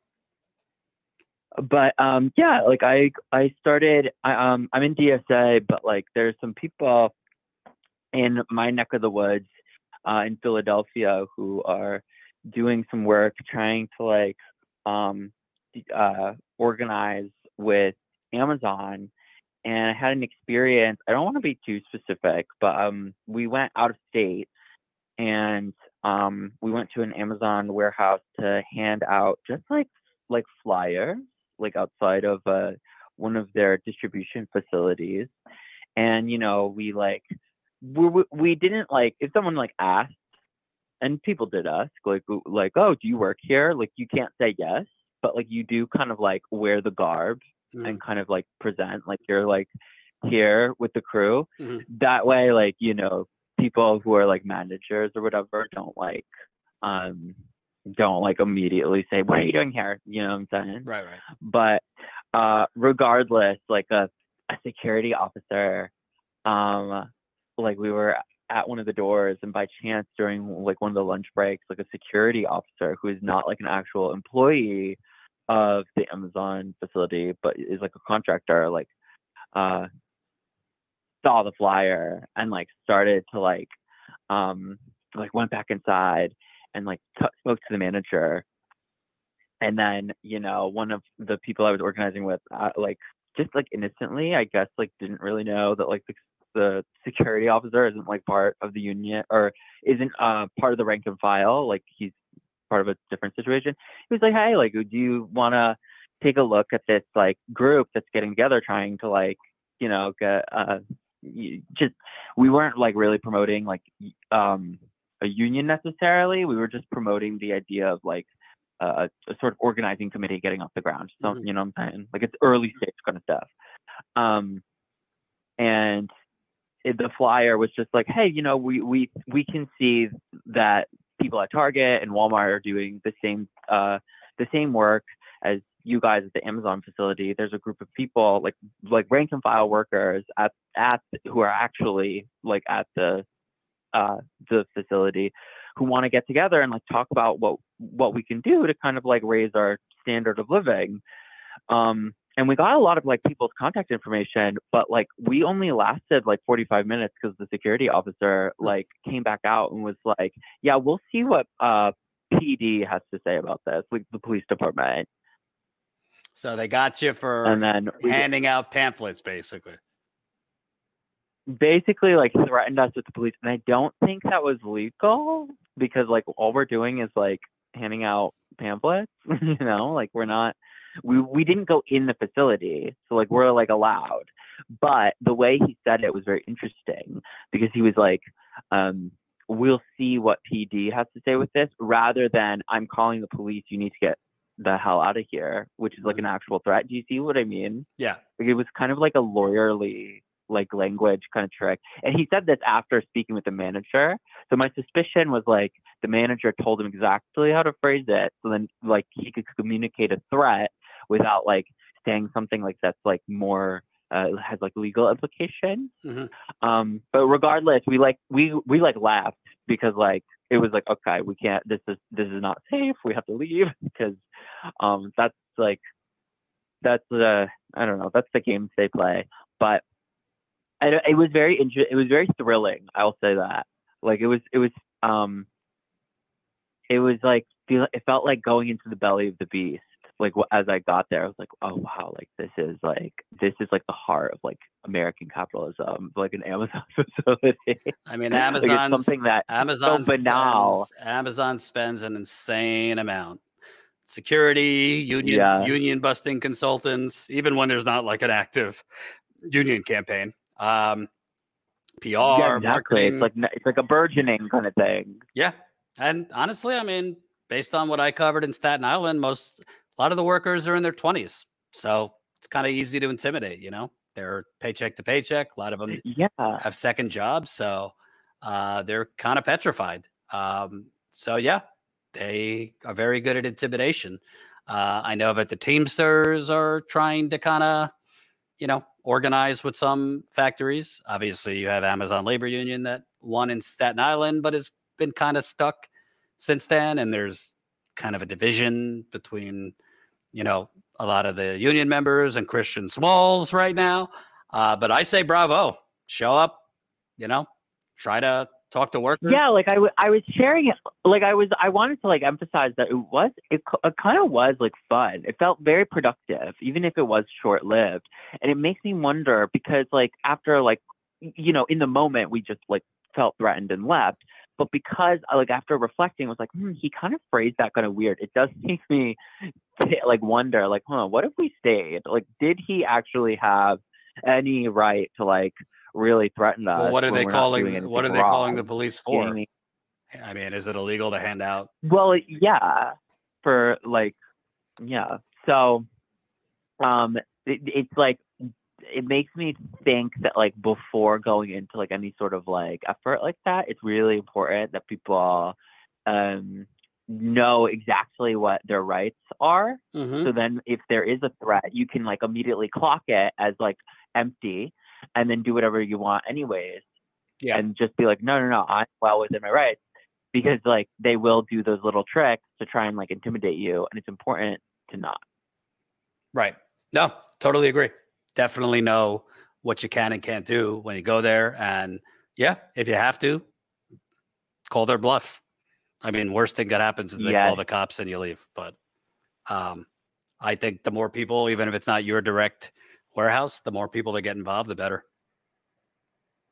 but um yeah like i i started i um i'm in dsa but like there's some people in my neck of the woods uh in philadelphia who are doing some work trying to like um uh organize with amazon and i had an experience i don't want to be too specific but um we went out of state and um we went to an amazon warehouse to hand out just like like flyers like outside of uh, one of their distribution facilities. And you know we like we, we- didn't like if someone like asked and people did ask like like oh do you work here? Like you can't say yes but like you do kind of like wear the garb and kind of like present like you're like here with the crew Mhm. that way like you know people who are like managers or whatever don't like um don't like immediately say what are you doing here you know what i'm saying Right, right. but uh regardless like a, a security officer um like we were at one of the doors and by chance during like one of the lunch breaks like a security officer who is not like an actual employee of the amazon facility but is like a contractor like uh saw the flyer and like started to like um like went back inside and like t- spoke to the manager. And then you know one of the people i was organizing with uh, like just like innocently i guess like didn't really know that like the, the security officer isn't like part of the union or isn't uh part of the rank and file. Like he's part of a different situation. He was like hey like do you want to take a look at this like group that's getting together trying to like you know get uh just we weren't like really promoting like um a union necessarily. We were just promoting the idea of like uh, a sort of organizing committee getting off the ground so Mhm. you know what i'm saying? Like it's early stage kind of stuff. Um and it, the flyer was just like hey you know we we we can see that people at target and walmart are doing the same uh the same work as you guys at the amazon facility. There's a group of people like like rank and file workers at at who are actually like at the uh the facility who want to get together and like talk about what what we can do to kind of like raise our standard of living. Um and we got a lot of like people's contact information but like we only lasted like 45 minutes because the security officer like came back out and was like yeah we'll see what uh pd has to say about this like the police department. So they got you for and then we- handing out pamphlets, basically. basically like threatened us with the police and i don't think that was legal because like all we're doing is like handing out pamphlets you know? Like we're not we we didn't go in the facility so like we're like allowed But the way he said it was very interesting because he was like, um, "We'll see what PD has to say with this," rather than "I'm calling the police. You need to get the hell out of here," which is like an actual threat. Do you see what I mean? Yeah. Like it was kind of like a lawyerly like language kind of trick. And he said this after speaking with the manager. So my suspicion was like the manager told him exactly how to phrase it. So then like he could communicate a threat without like saying something like that's like more uh, has like legal implications. Mhm. Um, but regardless, we like we we like laughed because like it was like okay, we can't. This is this is not safe. We have to leave because um that's like that's the I don't know that's the games they play. But I, it was very inter- it was very thrilling. I'll say that. Like it was it was um it was like feel it felt like going into the belly of the beast. Like as I got there, I was like, oh wow, like this is like this is like the heart of like American capitalism, like an Amazon facility. I mean, Like, Amazon something that Amazon so banal. spends, Amazon spends an insane amount. Security, union, Yeah. union busting consultants, even when there's not like an active union campaign. Um, PR, yeah, exactly. marketing. It's like it's like a burgeoning kind of thing. Yeah. And honestly, I mean, based on what I covered in Staten Island, most a lot of the workers are in their 20s. So it's kind of easy to intimidate, you know? They're paycheck to paycheck. A lot of them Yeah. have second jobs. So uh, they're kind of petrified. Um, so, yeah, they are very good at intimidation. Uh, I know that the Teamsters are trying to kind of, you know, organize with some factories. Obviously, you have Amazon Labor Union that won in Staten Island, but has been kind of stuck since then. And there's kind of a division between, you know, a lot of the union members and Christian Smalls right now. Uh, but I say bravo, show up, you know, try to talk to workers. Yeah, like I, w- I was sharing it. Like I was, I wanted to like emphasize that it was, it, it kind of was like fun. It felt very productive, even if it was short lived. And it makes me wonder because like after like, you know, in the moment we just like felt threatened and left. But because uh, like after reflecting, I was like, hmm, he kind of phrased that kind of weird. It does make me like wonder, like, huh, what if we stayed? Like, did he actually have any right to like really threaten us? Well, what are they we're not doing calling? What are they calling the wrong? police You know for? I mean? I mean, is it illegal to hand out? Well, yeah, for like, yeah. So, um, it, it's like it makes me think that like before going into like any sort of like effort like that, it's really important that people um know exactly what their rights are. Mhm. So then, if there is a threat, you can like immediately clock it as like empty, and then do whatever you want anyways. Yeah. And just be like, no, no, no, I'm well within my rights because like they will do those little tricks to try and like intimidate you, and it's important to not. Right. No, totally agree. Definitely know what you can and can't do when you go there. And yeah, if you have to, call their bluff. I mean, worst thing that happens is they Yeah. call the cops and you leave. But um, I think the more people, even if it's not your direct warehouse, the more people that get involved, the better.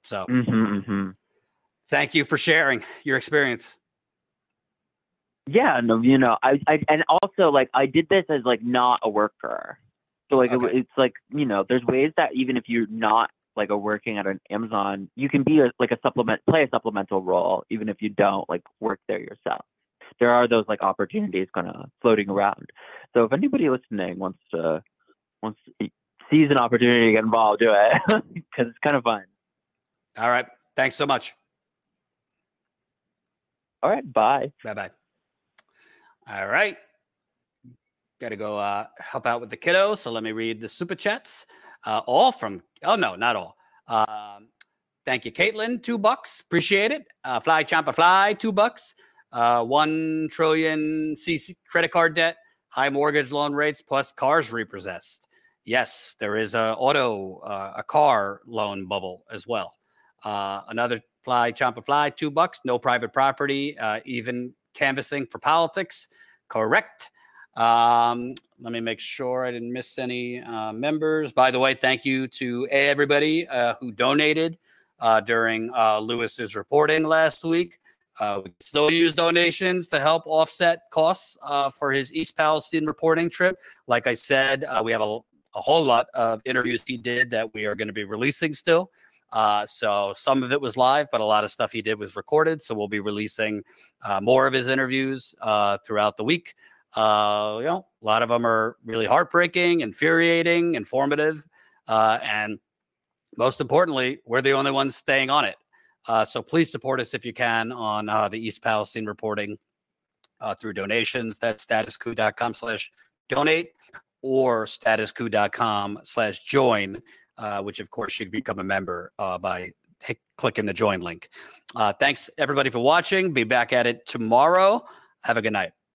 So Mm-hmm, mm-hmm. thank you for sharing your experience. Yeah, no, you know, I, I, and also like I did this as like not a worker, so like it, it's like you know, there's ways that even if you're not like a working at an Amazon, you can be a, like a supplement, play a supplemental role, even if you don't like work there yourself. There are those like opportunities kind of floating around. So if anybody listening wants to wants to, sees an opportunity to get involved, do it because it's kind of fun. All right. Thanks so much. All right, bye. Bye bye. All right. Got to go uh, help out with the kiddo. So let me read the super chats. Uh, all from, oh no, not all. Um, thank you, Caitlin. Two bucks. Appreciate it. Uh, fly Champa Fly, two bucks. Uh, one trillion CC credit card debt, high mortgage loan rates, plus cars repossessed. Yes, there is a auto, uh, a car loan bubble as well. Uh, another fly, Champa Fly, two bucks. No private property, uh, even canvassing for politics. Correct. Um, let me make sure I didn't miss any uh, members. By the way, thank you to everybody uh, who donated uh, during uh, Lewis's reporting last week. Uh, we still use donations to help offset costs uh, for his East Palestine reporting trip. Like I said, we have a a whole lot of interviews he did that we are going to be releasing still. Uh, so some of it was live, but a lot of stuff he did was recorded. So we'll be releasing uh, more of his interviews uh, throughout the week. Uh, you know, a lot of them are really heartbreaking, infuriating, informative, uh, and most importantly, we're the only ones staying on it. Uh, so please support us if you can on uh, the East Palestine reporting uh, through donations. That's statuscoup.com slash donate or statuscoup.com slash join, uh, which of course you can become a member uh, by clicking the join link. Uh, thanks everybody for watching. Be back at it tomorrow. Have a good night.